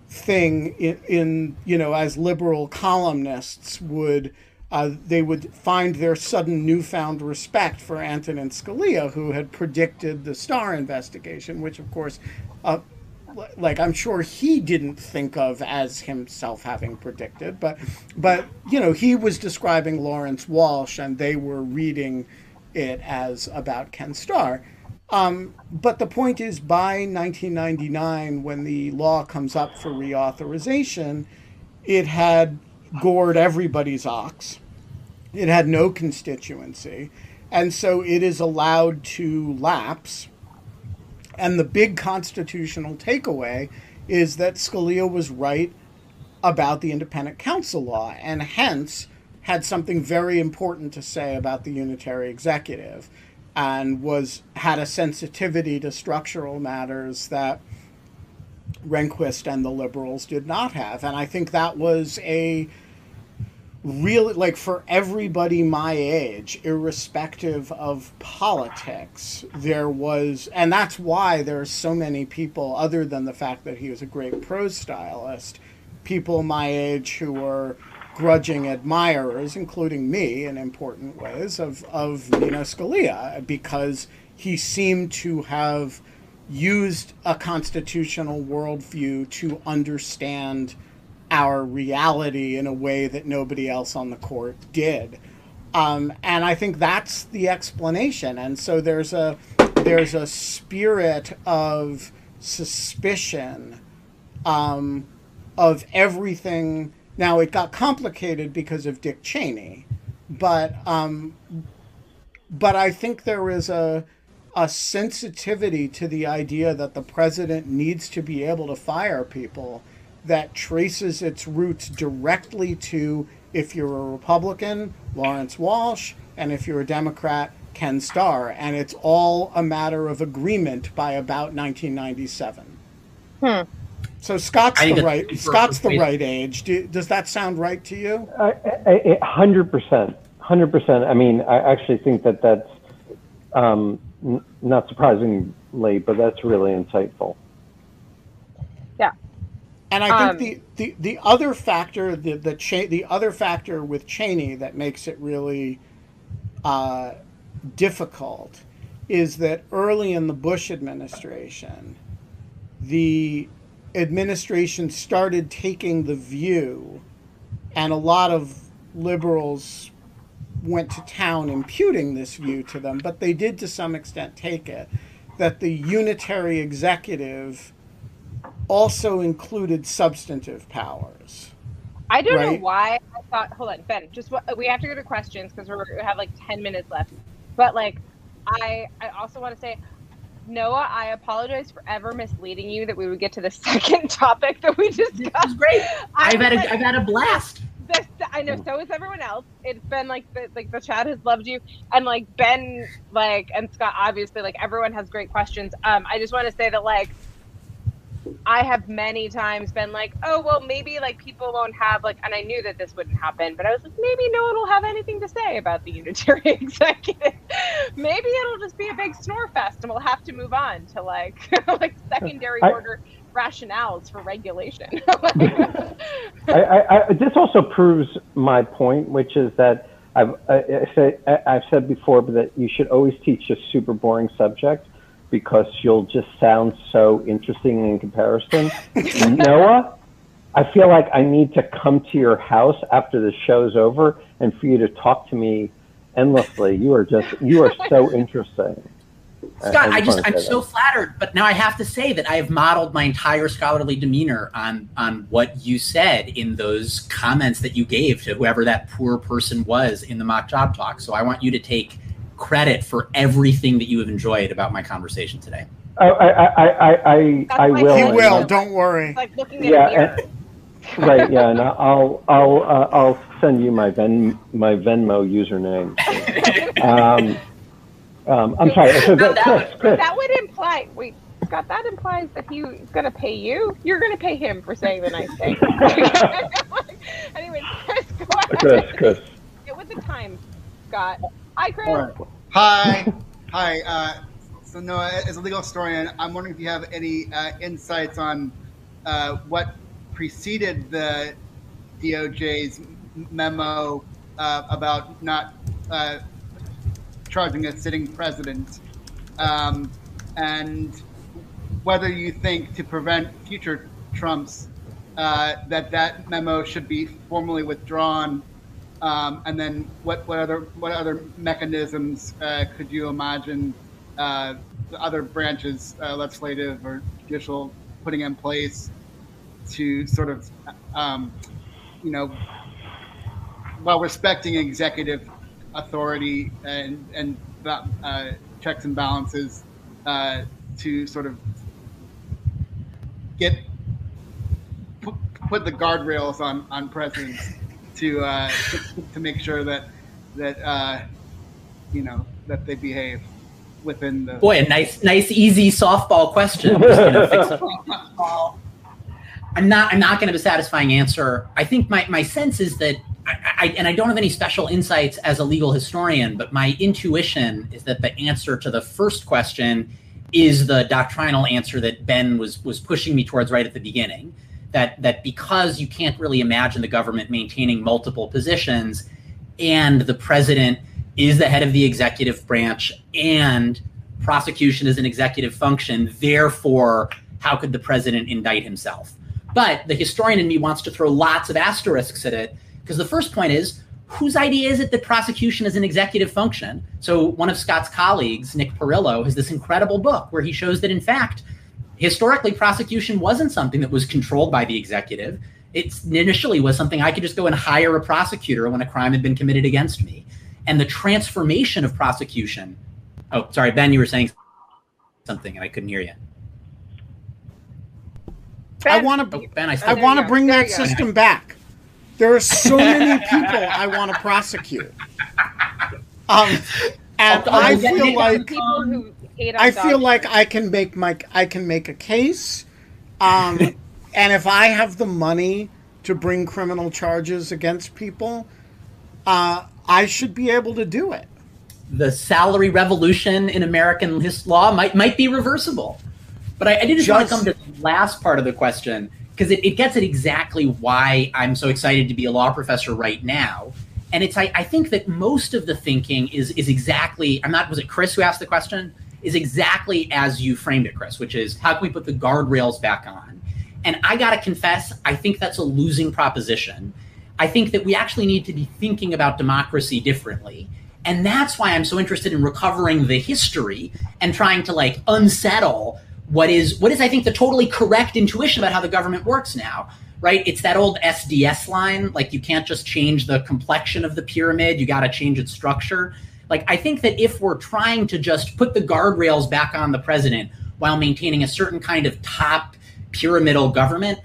thing in, in you know, as liberal columnists would. Uh, they would find their sudden newfound respect for Antonin Scalia, who had predicted the Starr investigation, which, of course, uh, like I'm sure he didn't think of as himself having predicted, but but you know he was describing Lawrence Walsh, and they were reading it as about Ken Starr. Um, but the point is, by 1999, when the law comes up for reauthorization, it had gored everybody's ox. It had no constituency, and so it is allowed to lapse. And the big constitutional takeaway is that Scalia was right about the independent counsel law and hence had something very important to say about the unitary executive and was had a sensitivity to structural matters that Rehnquist and the liberals did not have. And I think that was a really like for everybody my age irrespective of politics there was and that's why there are so many people other than the fact that he was a great prose stylist people my age who were grudging admirers including me in important ways of of Nino Scalia because he seemed to have used a constitutional worldview to understand our reality in a way that nobody else on the court did. Um, and I think that's the explanation. And so there's a there's a spirit of suspicion um, of everything. Now it got complicated because of Dick Cheney, but um, but I think there is a a sensitivity to the idea that the president needs to be able to fire people that traces its roots directly to if you're a Republican, Lawrence Walsh, and if you're a Democrat, Ken Starr. And it's all a matter of agreement by about 1997. Hmm. So Scott's the right. Scott's the right age. Do, does that sound right to you? Hundred percent. Hundred percent. I mean, I actually think that that's um, n- not surprisingly, but that's really insightful. And I think um, the, the, the other factor, the the cha- the other factor with Cheney that makes it really uh, difficult is that early in the Bush administration, the administration started taking the view, and a lot of liberals went to town imputing this view to them, but they did to some extent take it that the unitary executive also included substantive powers. I don't Right. know why I thought. Hold on, Ben. Just what we have to go to questions because we have like ten minutes left. But like, I I also want to say, Noah, I apologize for ever misleading you that we would get to the second topic that we just. This discussed. is great. I I've had was a, I've had a blast. this, I know so has everyone else. It's been like the like the chat has loved you, and like Ben, like and Scott, obviously, like everyone has great questions. Um, I just want to say that like I have many times been like, oh well, maybe like people won't have like, and I knew that this wouldn't happen, but I was like, maybe no one will have anything to say about the unitary executive. maybe it'll just be a big snore fest, and we'll have to move on to like like secondary I- order rationales for regulation. I, I, I, this also proves my point, which is that I've, I, I say, I've said before but that you should always teach a super boring subject because you'll just sound so interesting in comparison. Noah, I feel like I need to come to your house after the show's over and for you to talk to me endlessly. You are just, you are so interesting. Scott, I just I'm so that. flattered, but now I have to say that I have modeled my entire scholarly demeanor on on what you said in those comments that you gave to whoever that poor person was in the mock job talk. So I want you to take credit for everything that you have enjoyed about my conversation today. Oh, I, I, I, I, I will. He Oh, will, yeah. don't worry. Like looking at Yeah, a mirror. and- right. Yeah, and I'll I'll uh, I'll send you my Ven my Venmo username. Um, um, I'm sorry. So, No, that Chris, Chris, that would imply wait scott that implies that he's going to pay you you're going to pay him for saying the nice thing anyways chris go ahead Chris, Chris. get with the time scott hi chris All right. Hi. Hi. Uh, so, Noah, as a legal historian, I'm wondering if you have any uh, insights on uh, what preceded the DOJ's memo uh, about not uh, charging a sitting president, um, and whether you think to prevent future Trumps uh, that that memo should be formally withdrawn um, and then what, what other what other mechanisms uh, could you imagine uh, the other branches, uh, legislative or judicial, putting in place to sort of, um, you know, while respecting executive authority and and uh, checks and balances, uh, to sort of get put, put the guardrails on on presidents to uh, to, make sure that that uh, you know that they behave within the. Boy, a nice, nice, easy softball question. I'm just gonna fix up my ball. I'm not. I'm not going to have a satisfying answer. I think my my sense is that, I, I, and I don't have any special insights as a legal historian, but my intuition is that the answer to the first question is the doctrinal answer that Ben was was pushing me towards right at the beginning. That that because you can't really imagine the government maintaining multiple positions, and the president is the head of the executive branch and prosecution is an executive function. Therefore, how could the president indict himself? But the historian in me wants to throw lots of asterisks at it because the first point is whose idea is it that prosecution is an executive function? So, one of Scott's colleagues, Nick Parrillo, has this incredible book where he shows that, in fact, historically, prosecution wasn't something that was controlled by the executive. It initially was something I could just go and hire a prosecutor when a crime had been committed against me. And the transformation of prosecution. Oh, sorry, Ben, you were saying something and I couldn't hear you. I want to. Oh, Ben, I I want to bring There that you go. system back. There are so many people I want to prosecute. Um, and I'll- I'll I feel like people who hate on I feel dogs. like I can make my I can make a case, um, and if I have the money to bring criminal charges against people, uh, I should be able to do it. the salary revolution in American his law might might be reversible. But I, I did just, want to come to the last part of the question because it, it gets at exactly why I'm so excited to be a law professor right now. And it's I, I think that most of the thinking is is exactly I'm not was it Chris who asked the question is exactly as you framed it, Chris, which is how can we put the guardrails back on? And I gotta confess, I think that's a losing proposition. I think that we actually need to be thinking about democracy differently. And that's why I'm so interested in recovering the history and trying to like unsettle what is what is I think the totally correct intuition about how the government works now. Right? It's that old SDS line, like you can't just change the complexion of the pyramid, you got to change its structure. Like I think that if we're trying to just put the guardrails back on the president while maintaining a certain kind of top pyramidal government,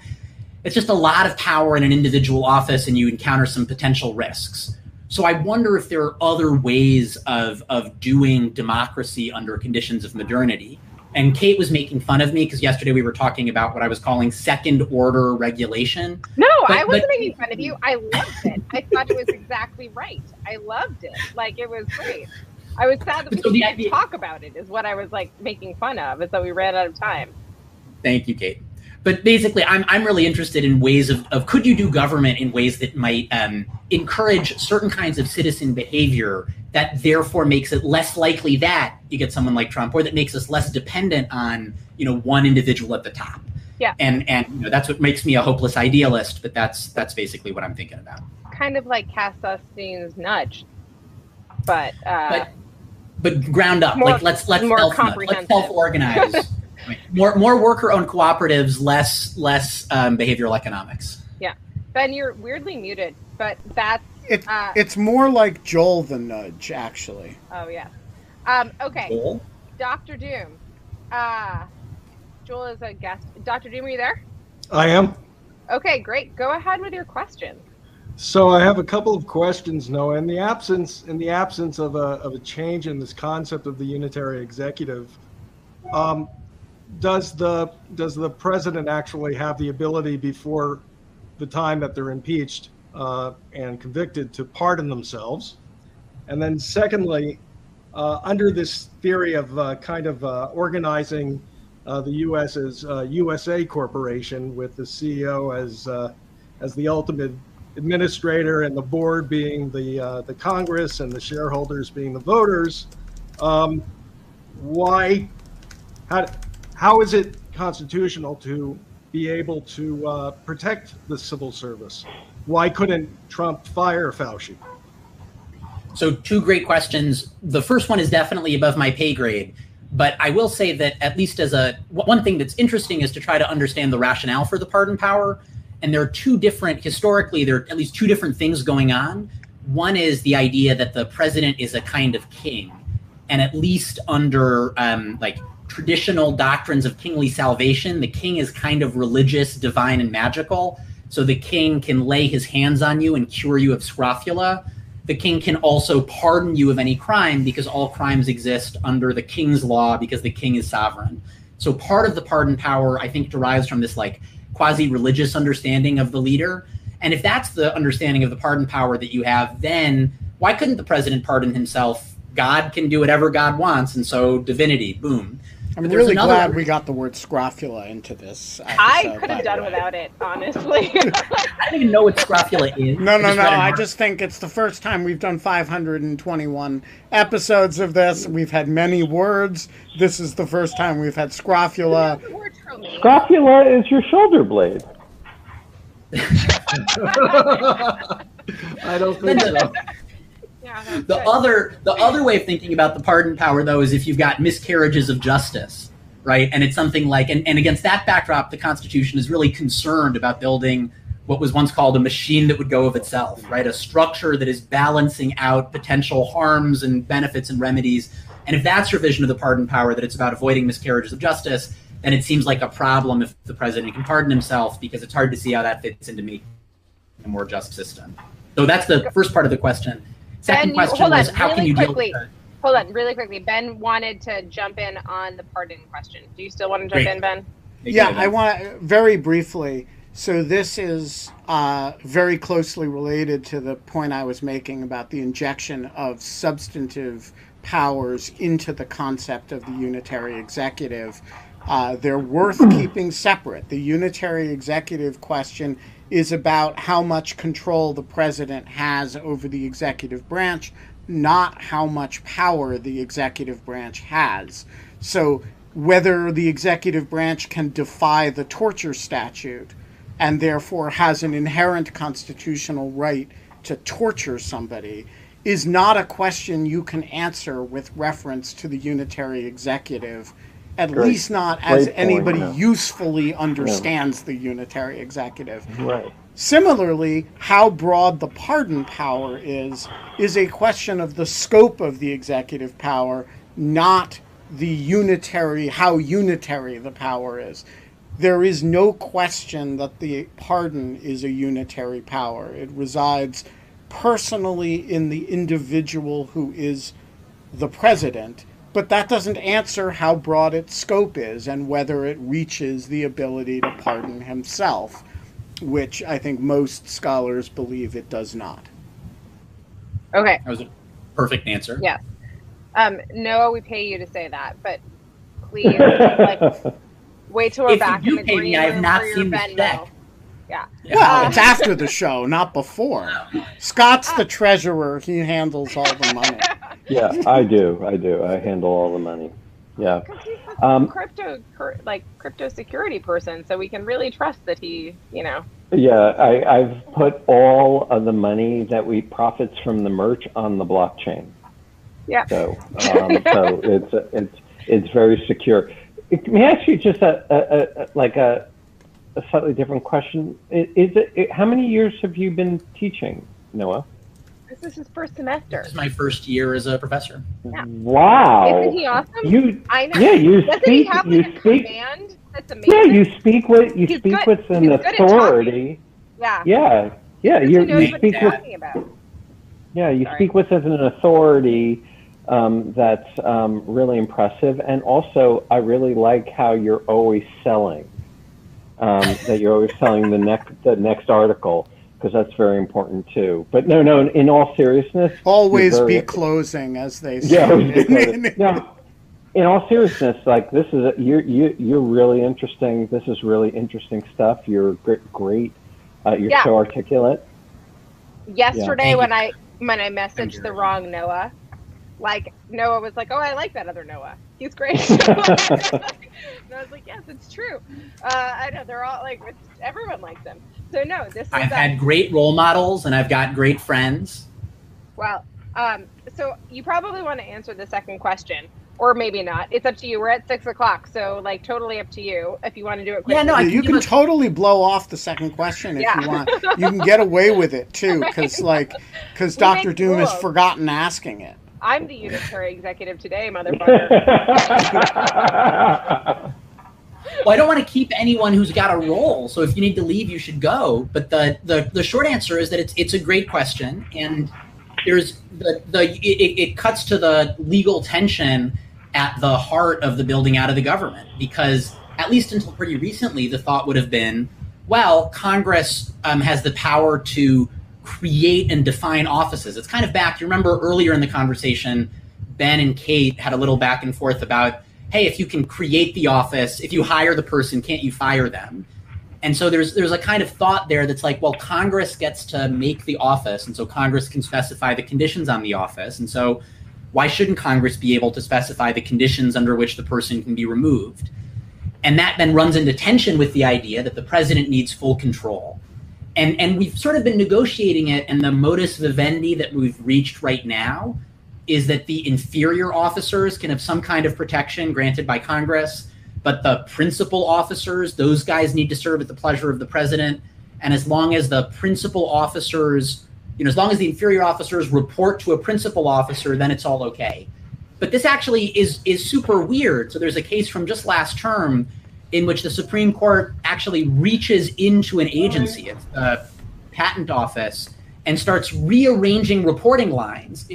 it's just a lot of power in an individual office and you encounter some potential risks. So I wonder if there are other ways of of doing democracy under conditions of modernity. And Kate was making fun of me because yesterday we were talking about what I was calling second order regulation. No, But- I wasn't but- making fun of you. I loved it. I thought it was exactly right. I loved it. Like it was great. I was sad that we So didn't talk about it. Is what I was like making fun of. Is that we ran out of time. Thank you, Kate. But basically, I'm, I'm really interested in ways of, of could you do government in ways that might um, encourage certain kinds of citizen behavior that therefore makes it less likely that you get someone like Trump, or that makes us less dependent on you know one individual at the top. Yeah. And and you know that's what makes me a hopeless idealist. But that's that's basically what I'm thinking about. Kind of like Cass Sunstein's nudge, but, uh, But- But ground up, More- like let's let's self let's self organize. More more worker owned cooperatives, less less um, behavioral economics. Yeah, Ben, you're weirdly muted. But that's It, Uh, it's more like Joel the Nudge, actually. oh yeah. Um, okay, Cool. Doctor Doom. Uh, Joel is a guest. Doctor Doom, are you there? I am. Okay, great. Go ahead with your question. So I have a couple of questions, Noah. In the absence, in the absence of a of a change in this concept of the unitary executive, um, does the does the president actually have the ability before the time that they're impeached uh, and convicted to pardon themselves? And then, secondly, uh, under this theory of uh, kind of uh, organizing uh, the U.S. as USA Corporation, with the CEO as uh, as the ultimate administrator and the board being the the Congress and the shareholders being the voters, um, why how how is it constitutional to be able to uh, protect the civil service? Why couldn't Trump fire Fauci? So, two great questions. The first one is definitely above my pay grade, but I will say that at least as a one thing that's interesting is to try to understand the rationale for the pardon power. And there are two different historically there are at least two different things going on. One is the idea that the president is a kind of king, and at least under um, like traditional doctrines of kingly salvation, the king is kind of religious, divine, and magical. So the king can lay his hands on you and cure you of scrofula the king can also pardon you of any crime because all crimes exist under the king's law because the king is sovereign. So part of the pardon power, I think, derives from this like quasi religious understanding of the leader. And if that's the understanding of the pardon power that you have, then why couldn't the president pardon himself? God can do whatever God wants, and so divinity, boom. I'm But really another- glad we got the word scrofula into this. I could have done without it, honestly. I don't even know what scrofula is. No, no, just no. read a I mark. just think it's the first time we've done 521 episodes of this. We've had many words. This is the first time we've had scrofula. The word tromaine. Scrofula is your shoulder blade. I don't think so. Yeah, The good. other the other way of thinking about the pardon power though is if you've got miscarriages of justice, right? And it's something like and, and against that backdrop, the Constitution is really concerned about building what was once called a machine that would go of itself, right? A structure that is balancing out potential harms and benefits and remedies. And if that's your vision of the pardon power, that it's about avoiding miscarriages of justice, then it seems like a problem if the president can pardon himself because it's hard to see how that fits into making a more just system. So that's the first part of the question. Second Ben, you- question hold on, was how can really you deal quickly. with the, Hold on, really quickly. Ben wanted to jump in on the pardon question. Do you still want to jump Great. in, Ben? Yeah, I want to very briefly. So this is uh, very closely related to the point I was making about the injection of substantive powers into the concept of the unitary executive. Uh, they're worth keeping separate. The unitary executive question is about how much control the president has over the executive branch, not how much power the executive branch has. So whether the executive branch can defy the torture statute and therefore has an inherent constitutional right to torture somebody is not a question you can answer with reference to the unitary executive, at Great. least not as Great point, anybody yeah. usefully understands the unitary executive. Right. Similarly, how broad the pardon power is, is a question of the scope of the executive power, not the unitary, how unitary the power is. There is no question that the pardon is a unitary power. It resides personally in the individual who is the president, but that doesn't answer how broad its scope is and whether it reaches the ability to pardon himself which I think most scholars believe it does not. Okay. That was a perfect answer. Yes. Um, Noah, we pay you to say that, but please, like, wait till we're If back do in the pay green me, I have room not for your seen the Venmo. check. Yeah. Well, Uh, it's after the show, not before. Scott's the treasurer; he handles all the money. Yeah, I do. I do. I handle all the money. Yeah. He's the Um, crypto, like crypto security person, so we can really trust that he, you know. Yeah, I, I've put all of the money that we profits from the merch on the blockchain. Yeah. So, um, so it's it's it's very secure. It- May I ask you just a, a, a like a, a slightly different question? Is it, it how many years have you been teaching, Noah? This is his first semester. This is my first year as a professor. Yeah. Wow. Isn't he awesome? You I know. yeah you Doesn't he speak have you like a speak command that's amazing? yeah you speak with you He's speak good. with an He's good at talking. authority. Yeah. Yeah yeah you you speak with about. Yeah, you Sorry. speak with as an authority um, that's um, really impressive, and also I really like how you're always selling. Um, that you're always selling the next the next article because that's very important too. But no, no. In all seriousness, Always you're be closing, as they say. Yeah, always be closing. no. In all seriousness, like this is a, you're you, you're really interesting. This is really interesting stuff. You're great. great. Uh, you're Yeah. so articulate. Yesterday Thank when. I when I messaged the wrong Noah, like Noah was like, "Oh, I like that other Noah. He's great." and I was like, "Yes, it's true. Uh, I know they're all like everyone likes him." So no, this is I've had great role models and I've got great friends. Well, um, so you probably want to answer the second question, or maybe not. It's up to you. We're at six o'clock, so like totally up to you if you want to do it quickly. Yeah, no, I you can can give totally blow off the second question if Yeah. you want. You can get away with it too, because like, because Doctor make Doom has forgotten asking it. I'm the unitary executive today, motherfucker. Well, I don't want to keep anyone who's got a role. So if you need to leave, you should go. But the the, the short answer is that it's it's a great question, and there's the the it, it cuts to the legal tension at the heart of the building out of the government because at least until pretty recently, the thought would have been, well, Congress um, has the power to create and define offices. It's kind of back. You remember earlier in the conversation, Ben and Kate had a little back and forth about, hey, if you can create the office, if you hire the person, can't you fire them? And so there's there's a kind of thought there that's like, well, Congress gets to make the office, and so Congress can specify the conditions on the office, and so why shouldn't Congress be able to specify the conditions under which the person can be removed? And that then runs into tension with the idea that the president needs full control. And and we've sort of been negotiating it, and the modus vivendi that we've reached right now is that the inferior officers can have some kind of protection granted by Congress, but the principal officers, those guys need to serve at the pleasure of the president. And as long as the principal officers, you know, as long as the inferior officers report to a principal officer, then it's all okay. But this actually is is super weird. So there's a case from just last term in which the Supreme Court actually reaches into an agency, a patent office, and starts rearranging reporting lines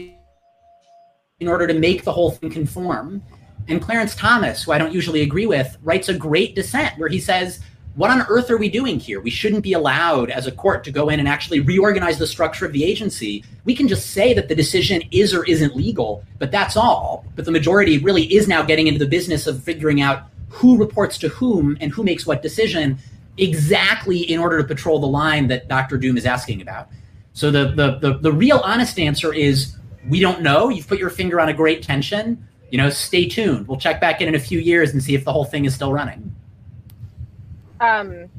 in order to make the whole thing conform. And Clarence Thomas, who I don't usually agree with, writes a great dissent where he says, What on earth are we doing here? We shouldn't be allowed as a court to go in and actually reorganize the structure of the agency. We can just say that the decision is or isn't legal, but that's all. But the majority really is now getting into the business of figuring out who reports to whom and who makes what decision exactly in order to patrol the line that Dr. Doom is asking about. So the, the, the, the real honest answer is we don't know. You've put your finger on a great tension. You know, stay tuned. We'll check back in in a few years and see if the whole thing is still running. um,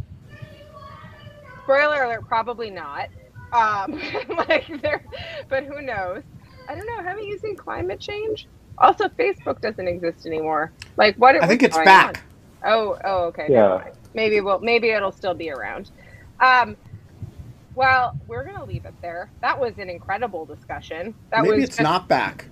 spoiler alert, probably not. Um, like there, but who knows? I don't know. Haven't you seen climate change? Also, Facebook doesn't exist anymore. Like what? I think it's back. on? Oh, oh, okay. Yeah. Maybe we'll. Maybe it'll still be around. Um. Well, we're gonna leave it there. That was an incredible discussion. That Maybe was it's just- not back.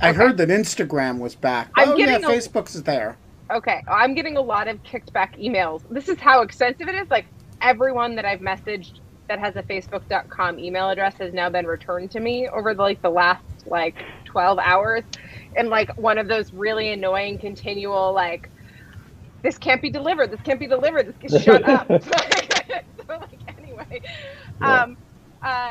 I heard that Instagram was back. I'm oh yeah, getting a- Facebook's there. Okay, I'm getting a lot of kicked back emails. This is how extensive it is. Like everyone that I've messaged that has a facebook.com email address has now been returned to me over the, like the last like 12 hours and like one of those really annoying continual like this can't be delivered this can't be delivered this shut up so like anyway Yeah. um uh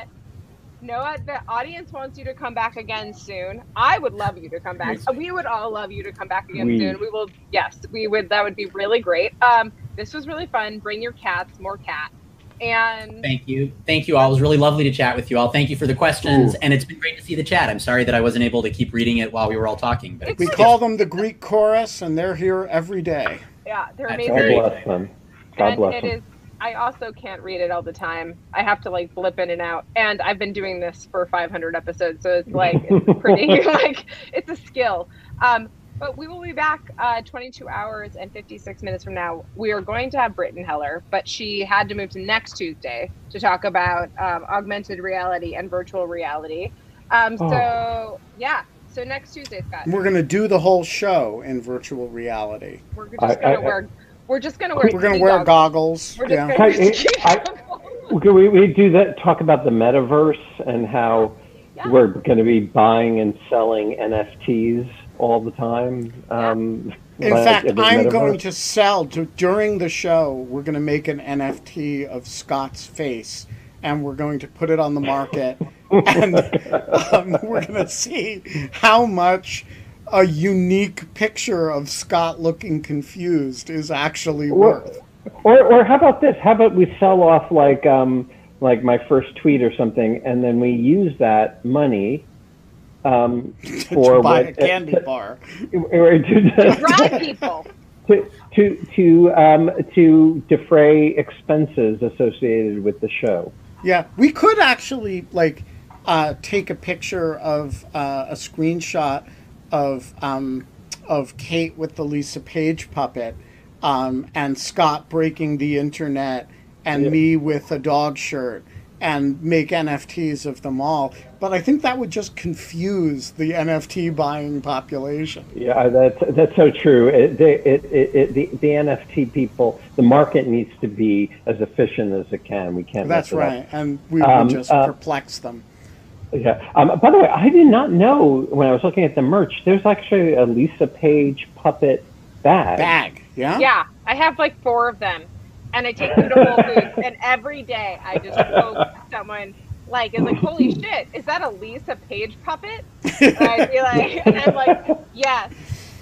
Noah, the audience wants you to come back again soon. I would love you to come back. We would all love you to come back again We- soon. We will. Yes, we would. That would be really great. Um, this was really fun. Bring your cats, more cats, and Thank you. Thank you all. It was really lovely to chat with you all. Thank you for the questions. And it's been great to see the chat. I'm sorry that I wasn't able to keep reading it while we were all talking. But We call them the Greek chorus, and they're here every day. yeah, they're amazing. God bless them. God and bless it them. Is. I also can't read it all the time. I have to like blip in and out. And I've been doing this for 500 episodes, so it's like it's pretty like it's a skill. Um, but we will be back uh, 22 hours and 56 minutes from now. We are going to have Brittan Heller, but she had to move to next Tuesday to talk about um, augmented reality and virtual reality. Um, Oh. so yeah, so next Tuesday, Scott, We're going to do the whole show in virtual reality. we're just I- gonna I- wear. We're just gonna wear. We're going to wear goggles. goggles. We're just Yeah. gonna Hey, wear I- goggles. Could we, we do that? Talk about the metaverse and how Yeah. we're going to be buying and selling NFTs all the time. Um, In like fact, I'm metaverse. going to sell to, during the show. We're going to make an NFT of Scott's face, and we're going to put it on the market, and um, we're going to see how much a unique picture of Scott looking confused is actually Well- worth. Or, or how about this? How about we sell off like um, like my first tweet or something, and then we use that money um, for to buy what- a candy bar. or to, Bribe people. to to to um, to defray expenses associated with the show. Yeah, we could actually like uh, take a picture of uh, a screenshot of um, of Kate with the Lisa Page puppet, um, and Scott breaking the internet, and Yeah. me with a dog shirt, and make NFTs of them all. But I think that would just confuse the NFT buying population. Yeah, that's that's so true. It, it, it, the, the NFT people, the market needs to be as efficient as it can. We can't. That's it up. right, and we Um, would just uh, perplex them. Yeah. Um, by the way, I did not know when I was looking at the merch. There's actually a Lisa Page puppet bag. Bag, yeah. Yeah, I have like four of them, and I take them to Whole Foods, and every day I just hope someone like is like, "Holy shit, is that a Lisa Page puppet?" And I'd be like, and I'm like, "Yes."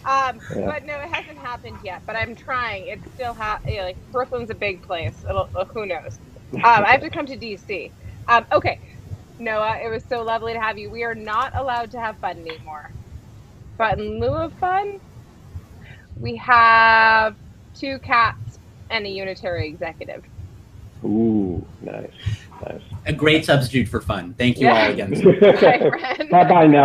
Um, Yeah. But no, it hasn't happened yet. But I'm trying. It's still ha- yeah, like Brooklyn's a big place. It'll, uh, who knows? Um, I have to come to DC. Um, okay, Noah, it was so lovely to have you. We are not allowed to have fun anymore. But in lieu of fun, we have two cats and a unitary executive. Ooh, nice, nice. A great substitute for fun. Thank you Yeah. all again. Bye bye now.